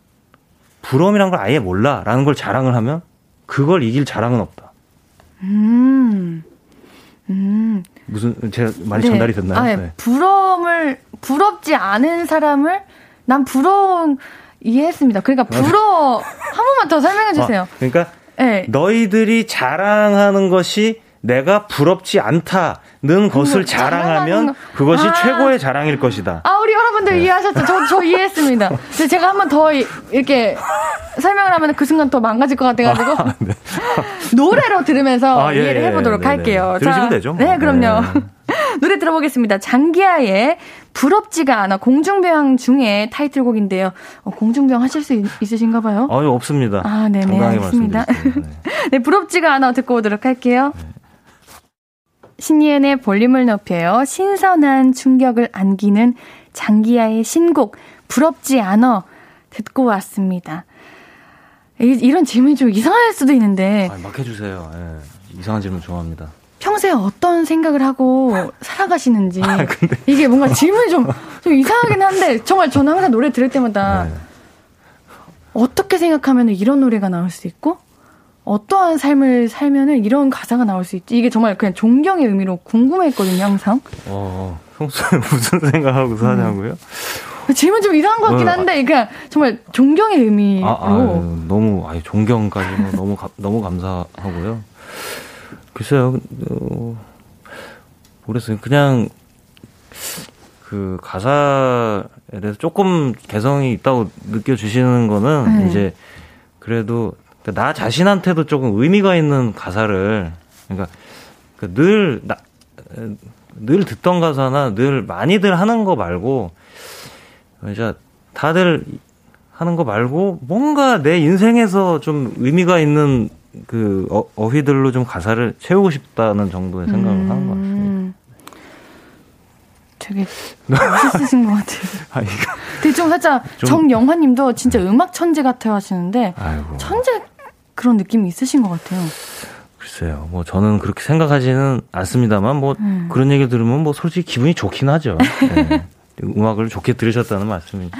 부러움이란 걸 아예 몰라라는 걸 자랑을 하면 그걸 이길 자랑은 없다. 음. 음. 무슨 제가 많이 네. 전달이 됐나요? 아, 네. 네. 부러움을 부럽지 않은 사람을 난 부러움 이해했습니다. 그러니까 부러워 한 번만 더 설명해 주세요. 어, 그러니까 네. 너희들이 자랑하는 것이 내가 부럽지 않다는 것을 자랑하면 그것이 아. 최고의 자랑일 것이다. 아, 우리 여러분들 네. 이해하셨죠? 저, 저 이해했습니다. 제가 한번 더 이렇게 설명을 하면 그 순간 더 망가질 것 같아가지고. 아, 네. 노래로 들으면서 아, 예, 이해를 예, 해보도록 네, 할게요. 들으시면 되죠. 뭐. 네, 그럼요. 네. 노래 들어보겠습니다. 장기하의 부럽지가 않아 공중병 중에 타이틀곡인데요. 어, 공중병 하실 수 있, 으신가 봐요? 아, 없습니다. 아, 네네. 알겠습니다. 네. 네, 부럽지가 않아 듣고 오도록 할게요. 네. 신예은의 볼륨을 높여요. 신선한 충격을 안기는 장기야의 신곡 부럽지 않아 듣고 왔습니다. 이, 런 질문이 좀 이상할 수도 있는데. 아, 막 해주세요. 예. 이상한 질문 좋아합니다. 평소에 어떤 생각을 하고 살아가시는지. 아, 이게 뭔가 질문이 좀, 좀 이상하긴 한데, 정말 저는 항상 노래 들을 때마다 네. 어떻게 생각하면 이런 노래가 나올 수 있고, 어떠한 삶을 살면 이런 가사가 나올 수 있지. 이게 정말 그냥 존경의 의미로 궁금했거든요, 항상. 어, 평소에 무슨 생각하고 사냐고요? 음. 질문 좀 이상한 것 같긴 어, 한데, 그냥 정말 존경의 의미로. 아, 아, 너무, 아니, 존경까지 뭐 너무, 가, 너무 감사하고요. 글쎄요, 어, 모르겠어요. 그냥, 그, 가사에 대해서 조금 개성이 있다고 느껴주시는 거는, 네. 이제, 그래도, 나 자신한테도 조금 의미가 있는 가사를, 그러니까, 그 늘, 나, 늘 듣던 가사나 늘 많이들 하는 거 말고, 이제 다들 하는 거 말고, 뭔가 내 인생에서 좀 의미가 있는 그 어, 어휘들로 좀 가사를 채우고 싶다는 정도의 생각을 음. 하는 것 같습니다. 되게 멋있으신 것 같아요. 아, 이거 되게 좀 살짝 좀... 정영화님도 진짜 음악 천재 같아 하시는데 아이고. 천재 그런 느낌이 있으신 것 같아요. 글쎄요, 뭐 저는 그렇게 생각하지는 않습니다만 뭐 음. 그런 얘기 들으면 뭐 솔직히 기분이 좋긴 하죠. 네. 음악을 좋게 들으셨다는 말씀이니까.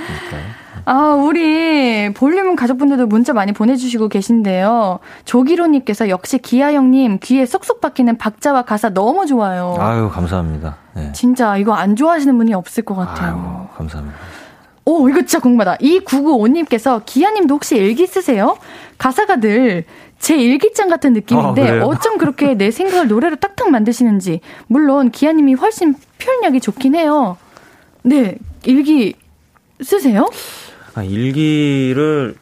아, 우리 볼륨 가족분들도 문자 많이 보내주시고 계신데요. 조기로님께서 역시 기아 형님 귀에 쏙쏙 박히는 박자와 가사 너무 좋아요. 아유, 감사합니다. 네. 진짜 이거 안 좋아하시는 분이 없을 것 같아요. 아유, 감사합니다. 오, 이거 진짜 궁금하다. 이 995님께서 기아님도 혹시 일기 쓰세요? 가사가 늘 제 일기장 같은 느낌인데 아, 어쩜 그렇게 내 생각을 노래로 딱딱 만드시는지. 물론 기아님이 훨씬 표현력이 좋긴 해요. 네, 일기 쓰세요? 아, 일기를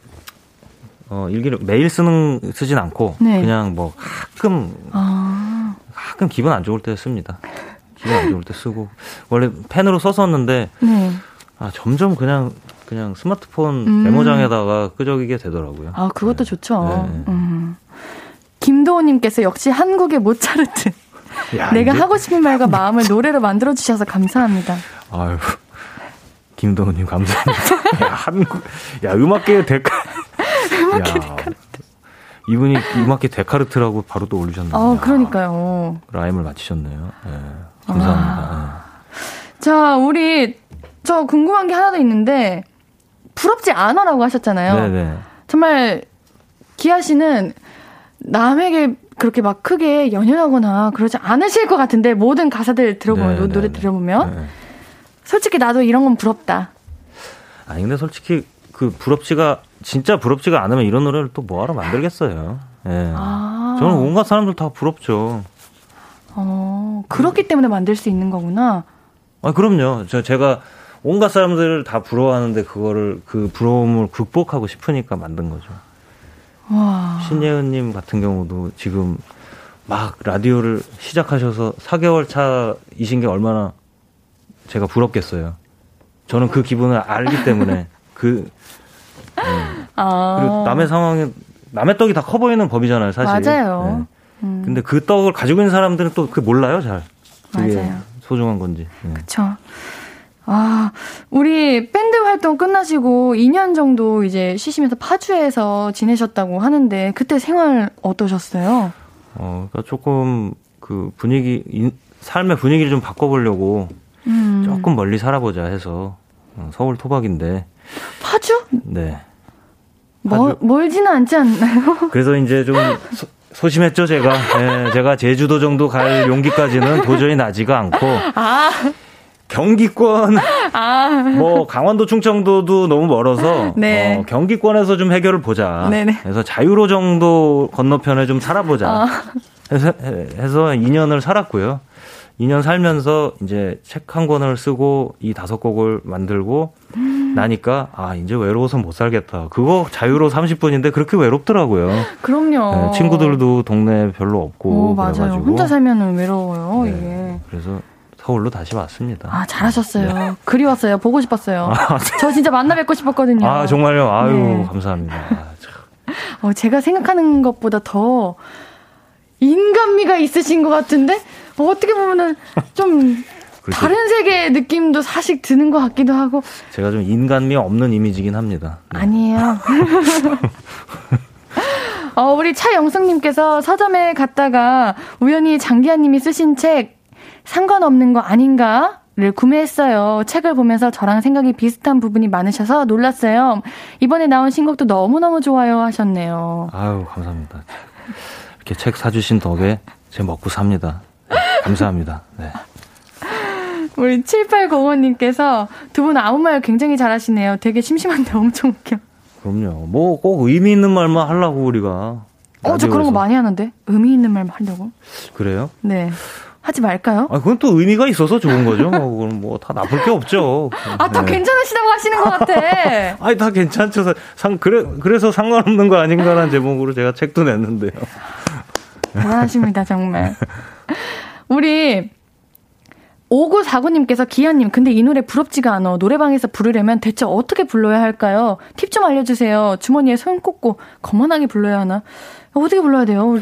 어, 일기를 매일 쓰는 쓰진 않고 네. 그냥 뭐 가끔 아. 가끔 기분 안 좋을 때 씁니다. 기분 안 좋을 때 쓰고 원래 펜으로 썼었는데 네. 아 점점 그냥 그냥 스마트폰 음. 메모장에다가 끄적이게 되더라고요. 아 그것도 네. 좋죠. 네. 음. 김도호님께서 역시 한국의 모차르트. 야, 내가 이제... 하고 싶은 말과 마음을 노래로 만들어 주셔서 감사합니다. 아유, 김동훈님 감사합니다. 야, 한국, 야, 음악계 데카. 음악계 데카. 이분이 음악계 데카르트라고 바로 또 올리셨네요. 어, 그러니까요. 라임을 맞히셨네요. 네, 감사합니다. 네. 자, 우리, 저 궁금한 게 하나 더 있는데, 부럽지 않아라고 하셨잖아요. 네네. 정말, 기아 씨는 남에게 그렇게 막 크게 연연하거나 그러지 않으실 것 같은데, 모든 가사들 들어보면, 네, 노래 들어보면. 네. 솔직히 나도 이런 건 부럽다. 아니 근데 솔직히 그 부럽지가 진짜 부럽지가 않으면 이런 노래를 또 뭐하러 만들겠어요. 예. 아. 저는 온갖 사람들 다 부럽죠. 어 그렇기 때문에 만들 수 있는 거구나. 아 그럼요. 저 제가 온갖 사람들을 다 부러워하는데 그거를 그 부러움을 극복하고 싶으니까 만든 거죠. 와. 신예은님 같은 경우도 지금 막 라디오를 시작하셔서 4개월 차이신 게 얼마나 제가 부럽겠어요. 저는 그 기분을 알기 때문에 그 네. 아. 그리고 남의 상황에 남의 떡이 다 커 보이는 법이잖아요, 사실. 맞아요. 네. 음. 근데 그 떡을 가지고 있는 사람들은 또 그 몰라요, 잘. 그게 맞아요. 소중한 건지. 네. 그렇죠. 아, 우리 밴드 활동 끝나시고 2년 정도 이제 쉬시면서 파주에서 지내셨다고 하는데 그때 생활 어떠셨어요? 어, 그러니까 조금 그 분위기 삶의 분위기를 좀 바꿔보려고 음. 조금 멀리 살아보자 해서 어, 서울 토박인데 파주? 네. 멀, 멀지는 않지 않나요? 그래서 이제 좀 소, 소심했죠 제가. 네, 제가 제주도 정도 갈 용기까지는 도저히 나지가 않고. 아. 경기권, 아. 뭐 강원도, 충청도도 너무 멀어서 네. 어, 경기권에서 좀 해결을 보자. 네네. 그래서 자유로 정도 건너편에 좀 살아보자. 아. 해서, 해서 2년을 살았고요. 2년 살면서 이제 책 한 권을 쓰고 이 다섯 곡을 만들고 음. 나니까 아 이제 외로워서 못 살겠다. 그거 자유로 30분인데 그렇게 외롭더라고요. 그럼요. 네, 친구들도 동네 별로 없고 오, 맞아요. 그래가지고. 혼자 살면은 외로워요. 네, 이게. 그래서 서울로 다시 왔습니다. 아 잘하셨어요. 네. 그리웠어요. 보고 싶었어요. 아, 네. 저 진짜 만나 뵙고 싶었거든요. 아 정말요. 아유 네. 감사합니다. 아, 어, 제가 생각하는 것보다 더 인간미가 있으신 것 같은데 어, 어떻게 보면은 좀 그렇죠. 다른 세계의 느낌도 사실 드는 것 같기도 하고. 제가 좀 인간미 없는 이미지긴 합니다. 네. 아니에요. 어, 우리 차영숙님께서 서점에 갔다가 우연히 장기하님이 쓰신 책 상관없는 거 아닌가? 를 구매했어요. 책을 보면서 저랑 생각이 비슷한 부분이 많으셔서 놀랐어요. 이번에 나온 신곡도 너무너무 좋아요 하셨네요. 아유, 감사합니다. 이렇게 책 사주신 덕에 제 먹고 삽니다. 네, 감사합니다. 네. 우리 7805님께서 두 분 아무 말 굉장히 잘하시네요. 되게 심심한데 엄청 웃겨. 그럼요. 뭐 꼭 의미 있는 말만 하려고 우리가. 어, 저 그런 거 많이 하는데. 의미 있는 말만 하려고. 그래요? 네. 하지 말까요? 아, 그건 또 의미가 있어서 좋은 거죠. 뭐, 그건 뭐, 다 나쁠 게 없죠. 아, 다 네. 괜찮으시다고 하시는 것 같아. 아니, 다 괜찮죠. 상, 그래, 그래서 상관없는 거 아닌가라는 제목으로 제가 책도 냈는데요. 대단하십니다, 정말. 우리, 5949님께서 기아님, 근데 이 노래 부럽지가 않아. 노래방에서 부르려면 대체 어떻게 불러야 할까요? 팁 좀 알려주세요. 주머니에 손 꽂고 거만하게 불러야 하나? 어떻게 불러야 돼요?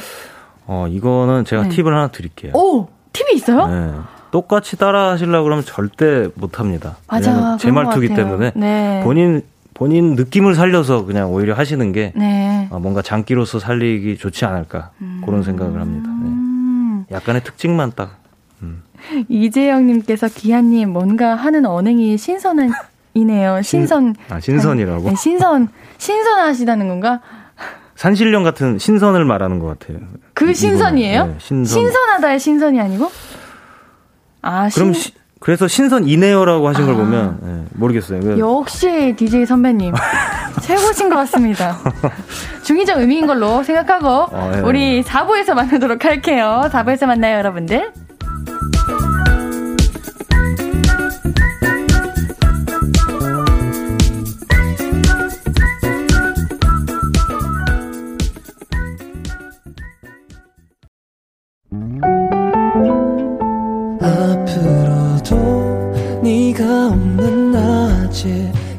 어, 이거는 제가 네. 팁을 하나 드릴게요. 오! 팁이 있어요? 네. 똑같이 따라 하시려고 그러면 절대 못 합니다. 맞아. 제 말투기 때문에. 네. 본인, 본인 느낌을 살려서 그냥 오히려 하시는 게 네. 어, 뭔가 장기로서 살리기 좋지 않을까. 음. 그런 생각을 합니다. 네. 약간의 특징만 딱. 음. 이재영님께서 기아님 뭔가 하는 언행이 신선한 이네요. 신선. 아 신선이라고? 네, 신선 신선하시다는 건가? 산신령 같은 신선을 말하는 것 같아요. 그 신선이에요? 네, 신선. 신선 하다의 신선이 아니고? 아, 그럼 신... 시, 그래서 신선이네요라고 하신 아. 걸 보면 네, 모르겠어요. 역시 DJ 선배님 최고신 것 같습니다. 중의적 의미인 걸로 생각하고 어, 네. 우리 4부에서 만나도록 할게요. 4부에서 만나요, 여러분들.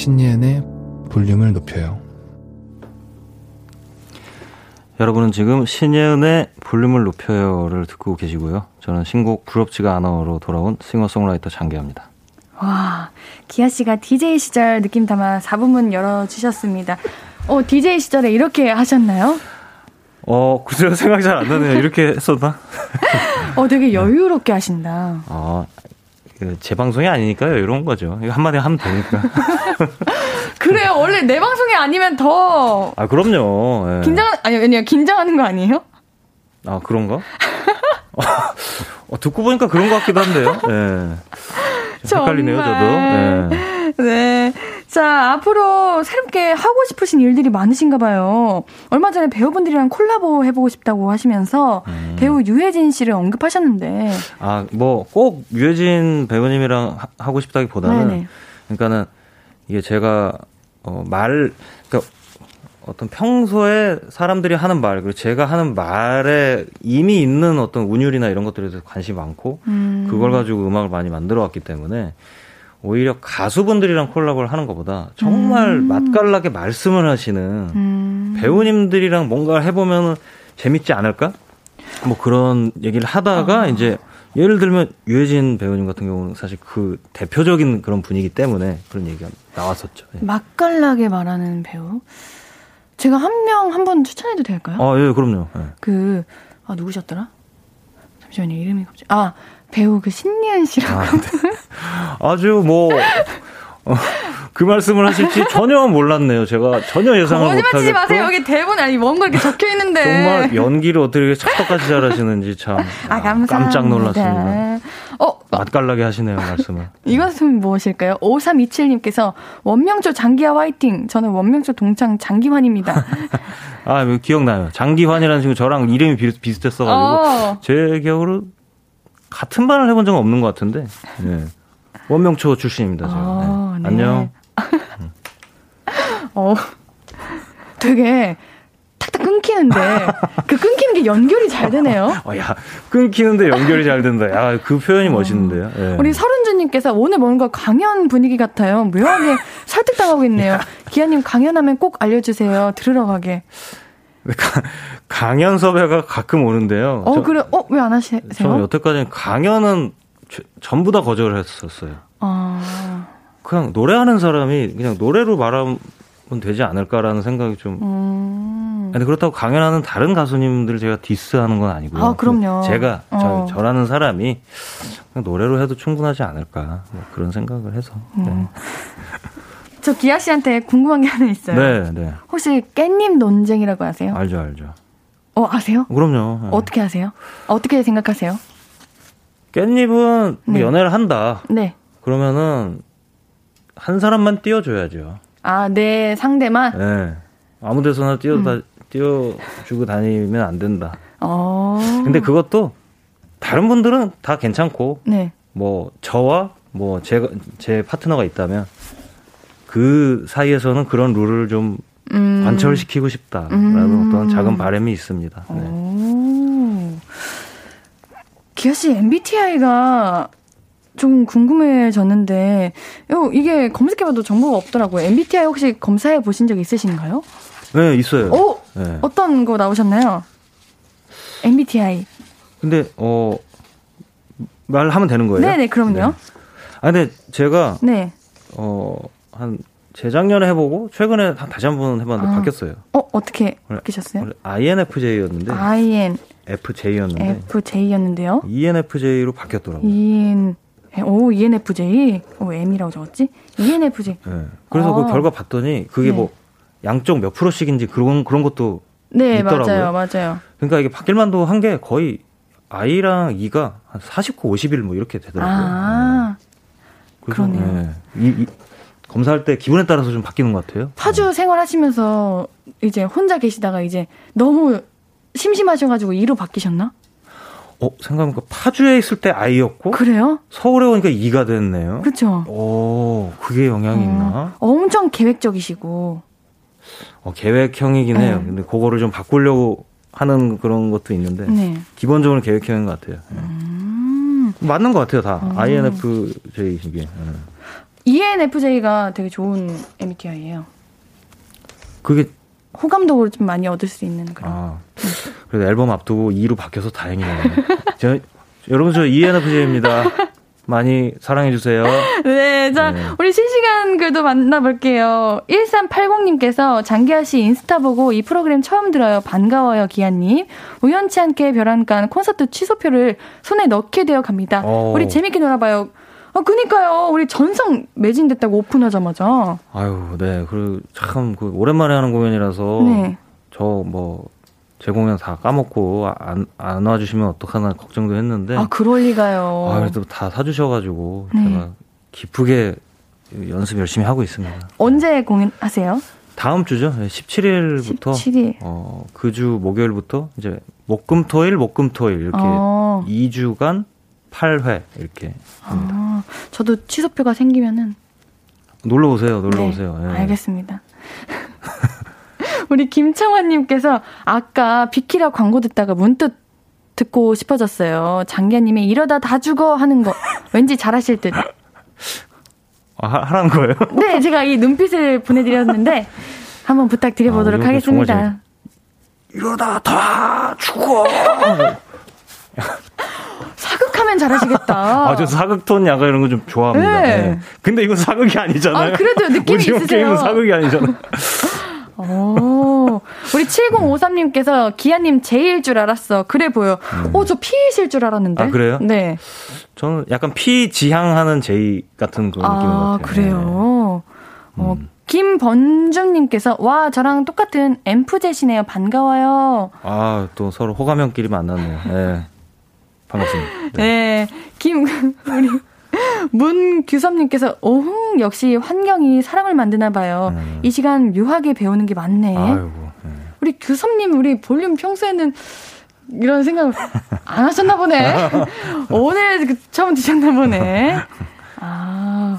신예은의 볼륨을 높여요 여러분은 지금 신예은의 볼륨을 높여요를 듣고 계시고요. 저는 신곡 부럽지가 않아로 돌아온 싱어송라이터 장기합니다. 와, 기아 씨가 DJ 시절 느낌 담아 4부문 열어주셨습니다. 어, DJ 시절에 이렇게 하셨나요? 어, 글쎄요, 생각이 잘안 나네요. 이렇게 했었나? 어, 되게 여유롭게 하신다. 아, 그 제 방송이 아니니까요. 이런 거죠. 이거 한마디 하면 되니까. 그래요. 원래 내 방송이 아니면 더. 아, 그럼요. 예. 긴장, 아니, 아니요. 긴장하는 거 아니에요? 아, 그런가? 어, 듣고 보니까 그런 것 같기도 한데요. 예. 헷갈리네요, 저도. 예. 네. 자, 앞으로 새롭게 하고 싶으신 일들이 많으신가 봐요. 얼마 전에 배우분들이랑 콜라보 해보고 싶다고 하시면서 음. 배우 유해진 씨를 언급하셨는데. 아, 뭐, 꼭 유해진 배우님이랑 하, 고 싶다기 보다는. 네네. 그러니까는 이게 제가, 어, 말, 그러니까 어떤 평소에 사람들이 하는 말, 그리고 제가 하는 말에 이미 있는 어떤 운율이나 이런 것들에 대해서 관심이 많고, 음. 그걸 가지고 음악을 많이 만들어 왔기 때문에, 오히려 가수분들이랑 콜라보를 하는 것보다 정말 음. 맛깔나게 말씀을 하시는 음. 배우님들이랑 뭔가 해보면 재밌지 않을까? 뭐 그런 얘기를 하다가 어. 이제 예를 들면 유해진 배우님 같은 경우는 사실 그 대표적인 그런 분위기 때문에 그런 얘기가 나왔었죠. 예. 맛깔나게 말하는 배우? 제가 한 명 한 번 추천해도 될까요? 아, 예, 그럼요. 예. 그, 아, 누구셨더라? 잠시만요, 이름이 갑자기. 아, 배우 그 신예은 씨라고. 아, 주 뭐, 어, 그 말씀을 하실지 전혀 몰랐네요. 제가 전혀 예상을 못하겠고. 거짓말 마세요. 여기 대본 아니 뭔가 이렇게 적혀 있는데. 정말 연기를 어떻게 찰떡같이 잘하시는지 참 아, 깜짝 놀랐습니다. 어, 맛깔나게 하시네요, 말씀을. 이것은 무엇일까요? 5327님께서 원명조 장기화 화이팅. 저는 원명조 동창 장기환입니다. 아, 기억나요. 장기환이라는 친구 저랑 이름이 비슷했어가지고 어. 제 기억으로 같은 반을 해본 적은 없는 것 같은데. 네. 원명초 출신입니다. 제가. 아, 네. 네. 안녕. 어, 되게 탁탁 끊기는데 그 끊기는 게 연결이 잘 되네요. 어, 야, 끊기는데 연결이 잘 된다. 야, 그 표현이 멋있는데요. 예. 우리 설은주님께서 오늘 뭔가 강연 분위기 같아요. 묘하게 설득당하고 있네요. 기아님 강연하면 꼭 알려주세요. 들으러 가게. 가- 강연 섭외가 가끔 오는데요. 어, 저- 그래, 어, 왜 안 하세요? 저는 여태까지 강연은 저- 전부 다 거절을 했었어요. 아, 그냥 노래하는 사람이 그냥 노래로 말하면 되지 않을까라는 생각이 좀. 음. 근데 그렇다고 강연하는 다른 가수님들 제가 디스하는 건 아니고요. 아, 그럼요. 제가 어. 저, 저라는 사람이 그냥 노래로 해도 충분하지 않을까 뭐 그런 생각을 해서. 음. 저 기아 씨한테 궁금한 게 하나 있어요. 네, 네, 혹시 깻잎 논쟁이라고 아세요? 알죠, 알죠. 어, 아세요? 그럼요. 네. 어떻게 아세요? 어떻게 생각하세요? 깻잎은 뭐 네. 연애를 한다. 네. 그러면은 한 사람만 띄워줘야죠. 아, 내 상대만? 네. 아무 데서나 띄워 음. 다 띄워주고 다니면 안 된다. 어. 근데 그것도 다른 분들은 다 괜찮고 네. 뭐 저와 뭐 제가 제 파트너가 있다면 그 사이에서는 그런 룰을 좀 음. 관철시키고 싶다라는 음. 어떤 작은 바람이 있습니다. 네. 오. 기아 씨 MBTI가 좀 궁금해졌는데 요 이게 검색해봐도 정보가 없더라고요. MBTI 혹시 검사해 보신 적 있으신가요? 네, 있어요. 오 네. 어떤 거 나오셨나요? MBTI. 근데 어 말하면 되는 거예요? 네네 그럼요. 아 근데 제가 네. 어 한 재작년에 해보고 최근에 한- 다시 한 번 해봤는데 아. 바뀌었어요. 어 어떻게 바뀌셨어요? INFJ였는데 FJ였는데 INFJ였는데요. ENFJ로 바뀌었더라고요. EN 오 ENFJ. 오 M이라고 적었지? ENFJ. 네. 그래서 아. 그 결과 봤더니 그게 네. 뭐 양쪽 몇 프로씩인지 그런 그런 것도 네 있더라고요. 맞아요 맞아요. 그러니까 이게 바뀔만도 한 게 거의 I랑 E가 한 49, 51뭐 이렇게 되더라고요. 아. 네. 그래서, 그러네요. 네. 이, 이 검사할 때 기분에 따라서 좀 바뀌는 것 같아요. 파주 생활하시면서 이제 혼자 계시다가 이제 너무 심심하셔가지고 이로 바뀌셨나? 어, 생각해보니까 파주에 있을 때 I였고 그래요? 서울에 오니까 E가 됐네요. 그렇죠. 오, 그게 영향이 있나? 엄청 계획적이시고. 어, 계획형이긴 네. 해요. 근데 그거를 좀 바꾸려고 하는 그런 것도 있는데 네. 기본적으로 계획형인 것 같아요. 네. 음. 맞는 것 같아요, 다. 어. INFJ 이게. 네. ENFJ가 되게 좋은 MBTI예요. 그게 호감도를 좀 많이 얻을 수 있는 그런. 아 그래도 앨범 앞두고 2로 바뀌어서 다행이네요. 저, 여러분 저 ENFJ입니다. 많이 사랑해 주세요. 네, 자, 네. 우리 실시간 글도 만나볼게요. 1380님께서 장기하 씨 인스타 보고 이 프로그램 처음 들어요. 반가워요, 기아님. 우연치 않게 벼랑간 콘서트 취소표를 손에 넣게 되어 갑니다. 오. 우리 재밌게 놀아봐요. 아, 그니까요. 우리 전성 매진됐다고 오픈하자마자. 아유, 네. 그리고 참 그 오랜만에 하는 공연이라서 네. 저 뭐 제 공연 다 까먹고 안, 안 와주시면 어떡하나 걱정도 했는데 아, 그럴 리가요. 아, 그래도 다 사주셔가지고 네. 제가 기쁘게 연습 열심히 하고 있습니다. 언제 공연하세요? 다음 주죠. 17일부터 17일. 어, 그 주 목요일부터 이제 목금토일 목금토일 이렇게 어. 2주간 8회 이렇게 합니다. 아, 저도 취소표가 생기면은 놀러 오세요. 놀러 네, 오세요. 예. 알겠습니다. 우리 김창환님께서 아까 비키라 광고 듣다가 문득 듣고 싶어졌어요. 장기하님이 이러다 다 죽어 하는 거 왠지 잘하실 듯. 아, 하- 하라는 거예요? 네, 제가 이 눈빛을 보내드렸는데 한번 부탁드려보도록 아, 하겠습니다. 이러다 다 죽어. 잘하시겠다. 아, 저 사극톤 약간 이런 거 좀 좋아합니다. 네. 예. 근데 이건 사극이 아니잖아요. 아, 그래도 느낌이 있으세요. 게임은 사극이 아니잖아요. 오, 우리 7053님께서 기아님 제일 줄 알았어. 그래 보여. 오, 저 P이실 줄 알았는데. 음. 아, 그래요? 네. 저는 약간 피지향하는 제이 같은 그런 느낌인 것 아, 같아요. 그래요. 어, 음. 김번중님께서 와 저랑 똑같은 엠프제시네요. 반가워요. 아, 또 서로 호감형끼리 만났네요. 예. 반갑습니다. 네. 김 우리 문규섭님께서 오흥 역시 환경이 사람을 만드나 봐요. 음. 이 시간 묘하게 배우는 게 많네. 아이고. 예. 우리 규섭님 우리 볼륨 평소에는 이런 생각을 안 하셨나 보네. 오늘 그 처음 드셨나 보네. 아.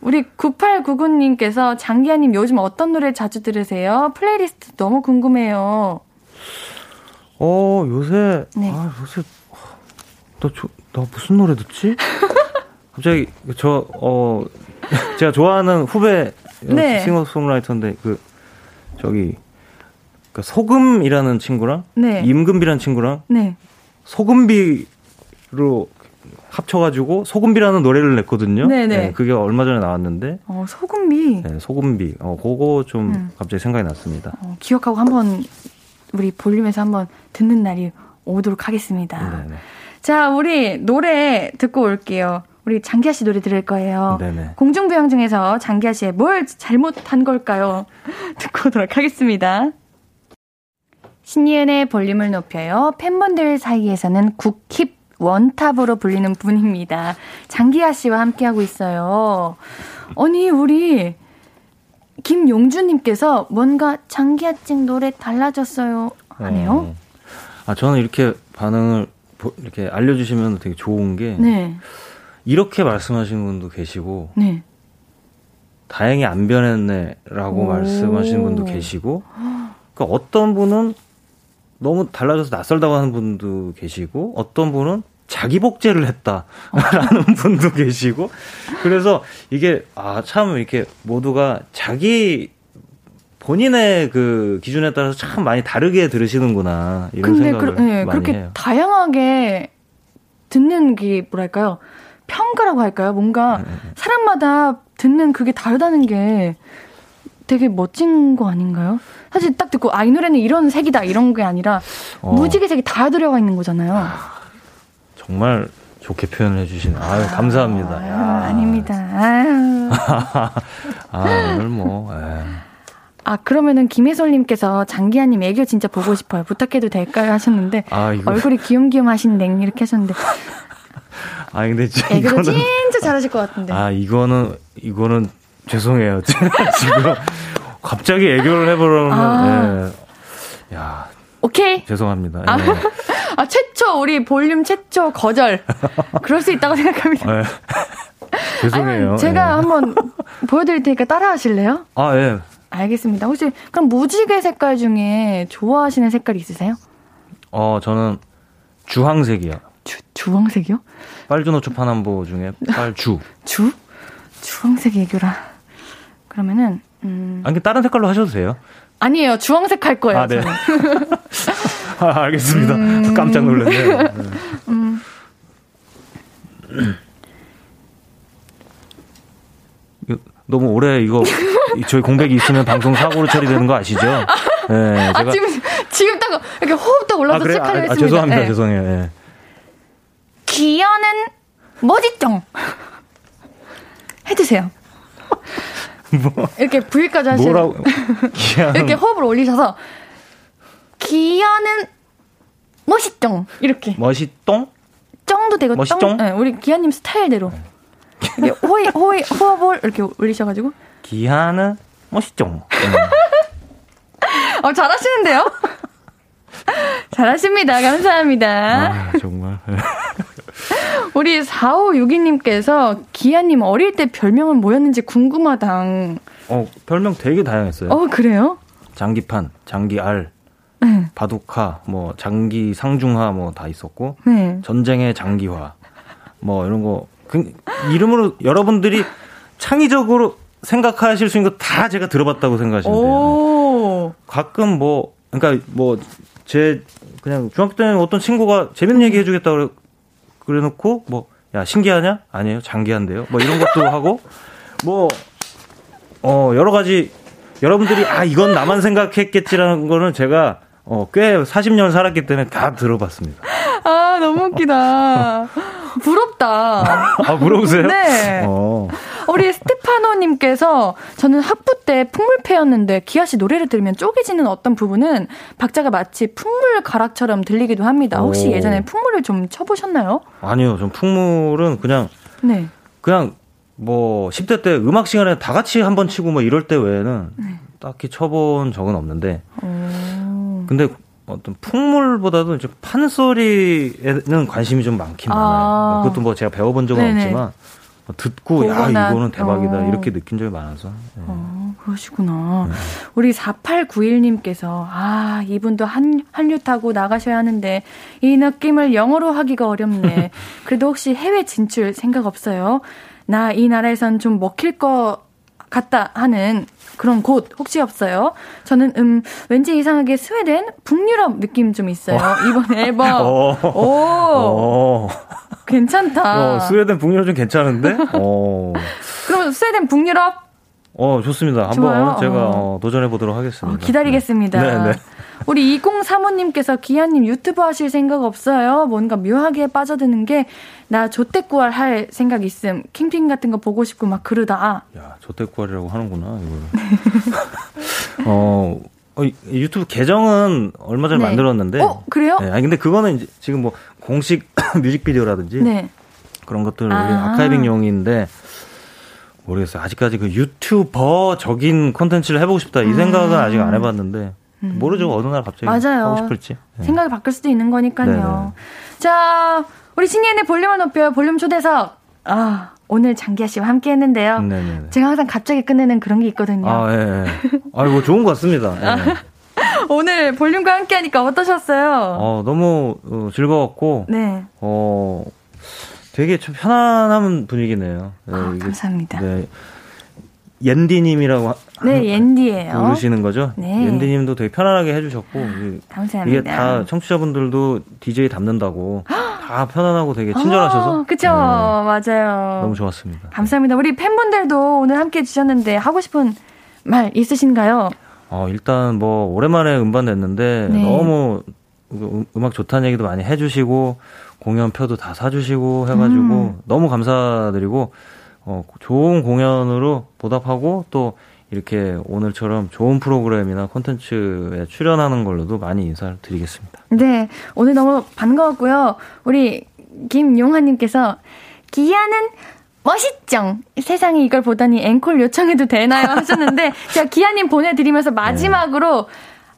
우리 9899님께서 장기하님 요즘 어떤 노래 자주 들으세요? 플레이리스트 너무 궁금해요. 어, 요새, 네. 아, 요새, 나, 저, 나 무슨 노래 듣지? 갑자기, 저, 어, 제가 좋아하는 후배 네. 싱어송라이터인데, 그, 저기, 그 소금이라는 친구랑, 네. 임금비라는 친구랑, 네. 소금비로 합쳐가지고, 소금비라는 노래를 냈거든요. 네네. 그게 얼마 전에 나왔는데, 어, 소금비. 네, 소금비. 어, 그거 좀 음. 갑자기 생각이 났습니다. 어, 기억하고 한번 우리 볼륨에서 한번 듣는 날이 오도록 하겠습니다. 네네. 자, 우리 노래 듣고 올게요. 우리 장기하 씨 노래 들을 거예요. 네네. 공중부양 중에서 장기하 씨의 뭘 잘못한 걸까요? 듣고 오도록 하겠습니다. 신이은의 볼륨을 높여요. 팬분들 사이에서는 국힙 원탑으로 불리는 분입니다. 장기하 씨와 함께하고 있어요. 아니, 우리 김용주님께서 뭔가 장기하찡 노래 달라졌어요. 하네요. 어. 아, 저는 이렇게 반응을 보- 이렇게 알려주시면 되게 좋은 게 네, 이렇게 말씀하시는 분도 계시고 네. 다행히 안 변했네라고 오. 말씀하시는 분도 계시고 그러니까 어떤 분은 너무 달라져서 낯설다고 하는 분도 계시고 어떤 분은 자기 복제를 했다라는 분도 계시고 그래서 이게 아 참 이렇게 모두가 자기 본인의 그 기준에 따라서 참 많이 다르게 들으시는구나 이런 근데 생각을 그, 네, 많이 그렇게 해요. 다양하게 듣는 게 뭐랄까요? 평가라고 할까요? 뭔가 네, 사람마다 듣는 그게 다르다는 게 되게 멋진 거 아닌가요? 사실 딱 듣고 아 이 노래는 이런 색이다 이런 게 아니라 어. 무지개 색이 다 들어가 있는 거잖아요. 정말 좋게 표현을 해주시네. 아유 감사합니다. 아유, 야. 아닙니다. 아유. 아 오늘 뭐. 에. 아 그러면은 김혜솔님께서 장기하님 애교 진짜 보고 싶어요. 부탁해도 될까요? 하셨는데 아 이거. 얼굴이 귀염귀염 하신 냉 이렇게 하셨는데 아 근데 진짜 애교도 이거는. 진짜 잘하실 것 같은데. 아 이거는 이거는 죄송해요. 제가 지금 갑자기 애교를 해보려면. 아. 예. 야 오케이. 죄송합니다. 아. 예. 아, 최초, 우리 볼륨 최초 거절. 그럴 수 있다고 생각합니다. 예. 죄송해요. 아니, 제가 예. 한번 보여드릴 테니까 따라 하실래요? 아 예. 알겠습니다. 혹시, 그럼 무지개 색깔 중에 좋아하시는 색깔 있으세요? 어 저는 주황색이요. 주, 주황색이요? 빨주노초 파남보 중에 빨주. 주? 주황색 애교라. 그러면은, 음. 아니 다른 색깔로 하셔도 돼요. 아니에요. 주황색 할 거예요. 아, 네. 아, 알겠습니다. 음. 깜짝 놀랐네요. 네. 이거 너무 오래 이거 이- 저희 공백이 있으면 방송 사고로 처리되는 거 아시죠? 네, 아, 지금, 지금 딱, 이렇게 호흡 딱 올라서 그래요? 시작하려 아, 아, 했습니다. 죄송합니다. 네. 죄송해요. 예. 기어는 뭐지쩡 해주세요. 뭐 이렇게 하시는 뭐라고 기한 이렇게 호흡을 올리셔서 기어는 멋있쩡 이렇게 멋있똥? 쩡도 되고 멋있쩡? 쩡 네, 우리 기아님 스타일대로 이렇게 호이 호이 호흡을 이렇게 올리셔가지고 기한은 멋있똥. 어 잘하시는데요? 잘하십니다. 감사합니다. 아, 정말. 우리 4562님께서 기아님 어릴 때 별명은 뭐였는지 궁금하다. 어, 별명 되게 다양했어요. 어 그래요? 장기판, 장기알, 네. 바둑카, 뭐 장기 상중하 뭐다 있었고 네. 전쟁의 장기화 뭐 이런 거 그, 이름으로 여러분들이 창의적으로 생각하실 수 있는 거 다 제가 들어봤다고 생각하시면 돼요. 오. 가끔 뭐 그러니까 뭐 제 그냥 중학교 때는 어떤 친구가 재밌는 얘기 해주겠다 그래 그래 놓고 뭐 야 신기하냐 아니에요 장기한데요 뭐 이런 것도 하고 뭐 어 여러 가지 여러분들이 아 이건 나만 생각했겠지라는 거는 제가 어 꽤 40년 살았기 때문에 다 들어봤습니다. 아, 너무 웃기다. 부럽다. 아 물어보세요. 네. 어. 우리 스테파노님께서 저는 학부 때 풍물패였는데 기아 씨 노래를 들으면 쪼개지는 어떤 부분은 박자가 마치 풍물 가락처럼 들리기도 합니다. 혹시 오. 예전에 풍물을 좀 쳐보셨나요? 아니요, 전 풍물은 그냥 네. 그냥 뭐 10대 때 음악 시간에 다 같이 한 번 치고 뭐 이럴 때 외에는 딱히 쳐본 적은 없는데 오. 근데 어떤 풍물보다도 이제 판소리에는 관심이 좀 많긴 아. 많아요. 그것도 뭐 제가 배워본 적은 네네. 없지만 뭐 듣고 야 보거나, 이거는 대박이다 어. 이렇게 느낀 적이 많아서 네. 어, 그러시구나. 우리 4891님께서, 아, 이분도 한, 한류 타고 나가셔야 하는데, 이 느낌을 영어로 하기가 어렵네. 그래도 혹시 해외 진출 생각 없어요? 나 이 나라에선 좀 먹힐 것 같다 하는 그런 곳 혹시 없어요? 저는, 음, 왠지 이상하게 스웨덴? 북유럽 느낌 좀 있어요. 이번 앨범. 어. 오, 어. 괜찮다. 어, 스웨덴 북유럽 좀 괜찮은데? 어. 그럼 스웨덴 북유럽? 어, 좋습니다. 한번. 제가 어. 어, 도전해 보도록 하겠습니다. 어, 기다리겠습니다. 네, 네. 우리 2035님께서 기아님 유튜브 하실 생각 없어요? 뭔가 묘하게 빠져드는 게 나 조태꾸알 할 생각 있음. 캠핑 같은 거 보고 싶고 막 그러다. 야, 조태구알이라고 하는구나, 이거를. 어, 어, 이- 유튜브 계정은 얼마 전에 네. 만들었는데. 어, 그래요? 네, 아니, 근데 그거는 이제 지금 뭐 공식 뮤직비디오라든지 네. 그런 것들 아. 우리 아카이빙용인데 모르겠어요. 아직까지 그 유튜버적인 콘텐츠를 해보고 싶다 이 생각은 아직 안 해봤는데 모르죠. 어느 날 갑자기 음. 맞아요. 하고 싶을지. 네. 생각이 바뀔 수도 있는 거니까요. 자, 우리 신예은의 볼륨을 높여요. 볼륨 초대석. 아, 오늘 장기하 씨와 함께 했는데요. 네네네. 제가 항상 갑자기 끝내는 그런 게 있거든요. 아, 예, 예. 아, 이거 좋은 것 같습니다. 예. 오늘 볼륨과 함께 하니까 어떠셨어요? 어, 너무 어, 즐거웠고, 네. 어, 되게 좀 편안한 분위기네요. 네, 아, 이게- 감사합니다. 네, 네. 옌디님이라고 하- 옌디예요. 부르시는 거죠? 네. 옌디님도 되게 편안하게 해주셨고, 이- 감사합니다. 이게 다 청취자분들도 DJ 담는다고 다 편안하고 되게 친절하셔서 아, 그쵸. 네, 맞아요. 너무 좋았습니다. 감사합니다. 우리 팬분들도 오늘 함께 해주셨는데 하고 싶은 말 있으신가요? 어, 일단 뭐 오랜만에 음반 냈는데 네. 너무 음- 음악 좋다는 얘기도 많이 해주시고 공연표도 다 사주시고 해가지고 음. 너무 감사드리고 어, 좋은 공연으로 보답하고 또 이렇게 오늘처럼 좋은 프로그램이나 콘텐츠에 출연하는 걸로도 많이 인사를 드리겠습니다. 네, 오늘 너무 반가웠고요. 우리 김용화님께서 기아는 멋있죠? 세상에 이걸 보다니 앵콜 요청해도 되나요? 하셨는데 제가 기아님 보내드리면서 마지막으로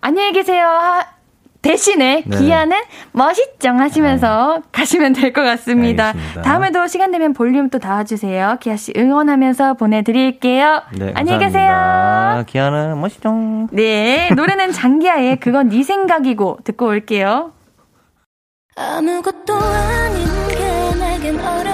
안녕히 계세요. 하- 대신에 네. 기아는 멋있죠? 하시면서 가시면 될 것 같습니다. 알겠습니다. 다음에도 시간 되면 볼륨 또 닿아주세요. 기아 씨 응원하면서 보내드릴게요. 네, 안녕히 감사합니다. 계세요. 기아는 멋있죠. 네, 노래는 장기하의 그건 네 생각이고 듣고 올게요. 아무것도 아닌 게 내겐 어려워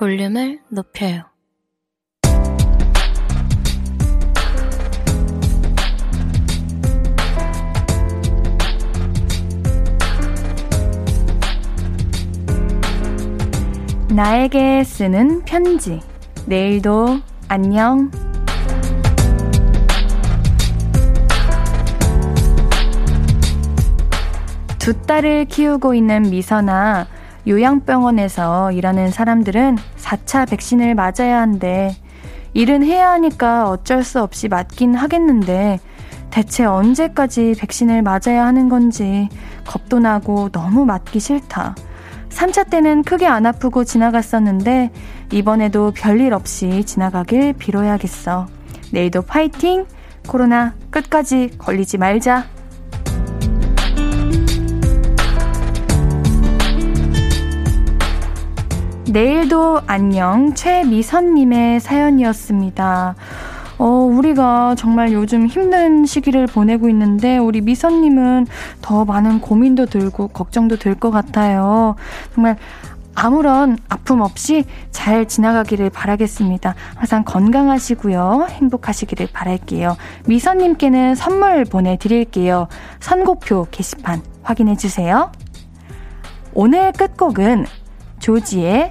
볼륨을 높여요 나에게 쓰는 편지. 내일도 안녕. 두 딸을 키우고 있는 미선아, 요양병원에서 일하는 사람들은 4차 백신을 맞아야 한대. 일은 해야 하니까 어쩔 수 없이 맞긴 하겠는데, 대체 언제까지 백신을 맞아야 하는 건지 겁도 나고 너무 맞기 싫다. 3차 때는 크게 안 아프고 지나갔었는데 이번에도 별일 없이 지나가길 빌어야겠어. 내일도 파이팅! 코로나 끝까지 걸리지 말자. 내일도 안녕 최미선님의 사연이었습니다. 어, 우리가 정말 요즘 힘든 시기를 보내고 있는데, 우리 미선님은 더 많은 고민도 들고, 걱정도 들 것 같아요. 정말 아무런 아픔 없이 잘 지나가기를 바라겠습니다. 항상 건강하시고요. 행복하시기를 바랄게요. 미선님께는 선물 보내드릴게요. 선곡표 게시판 확인해주세요. 오늘 끝곡은 조지의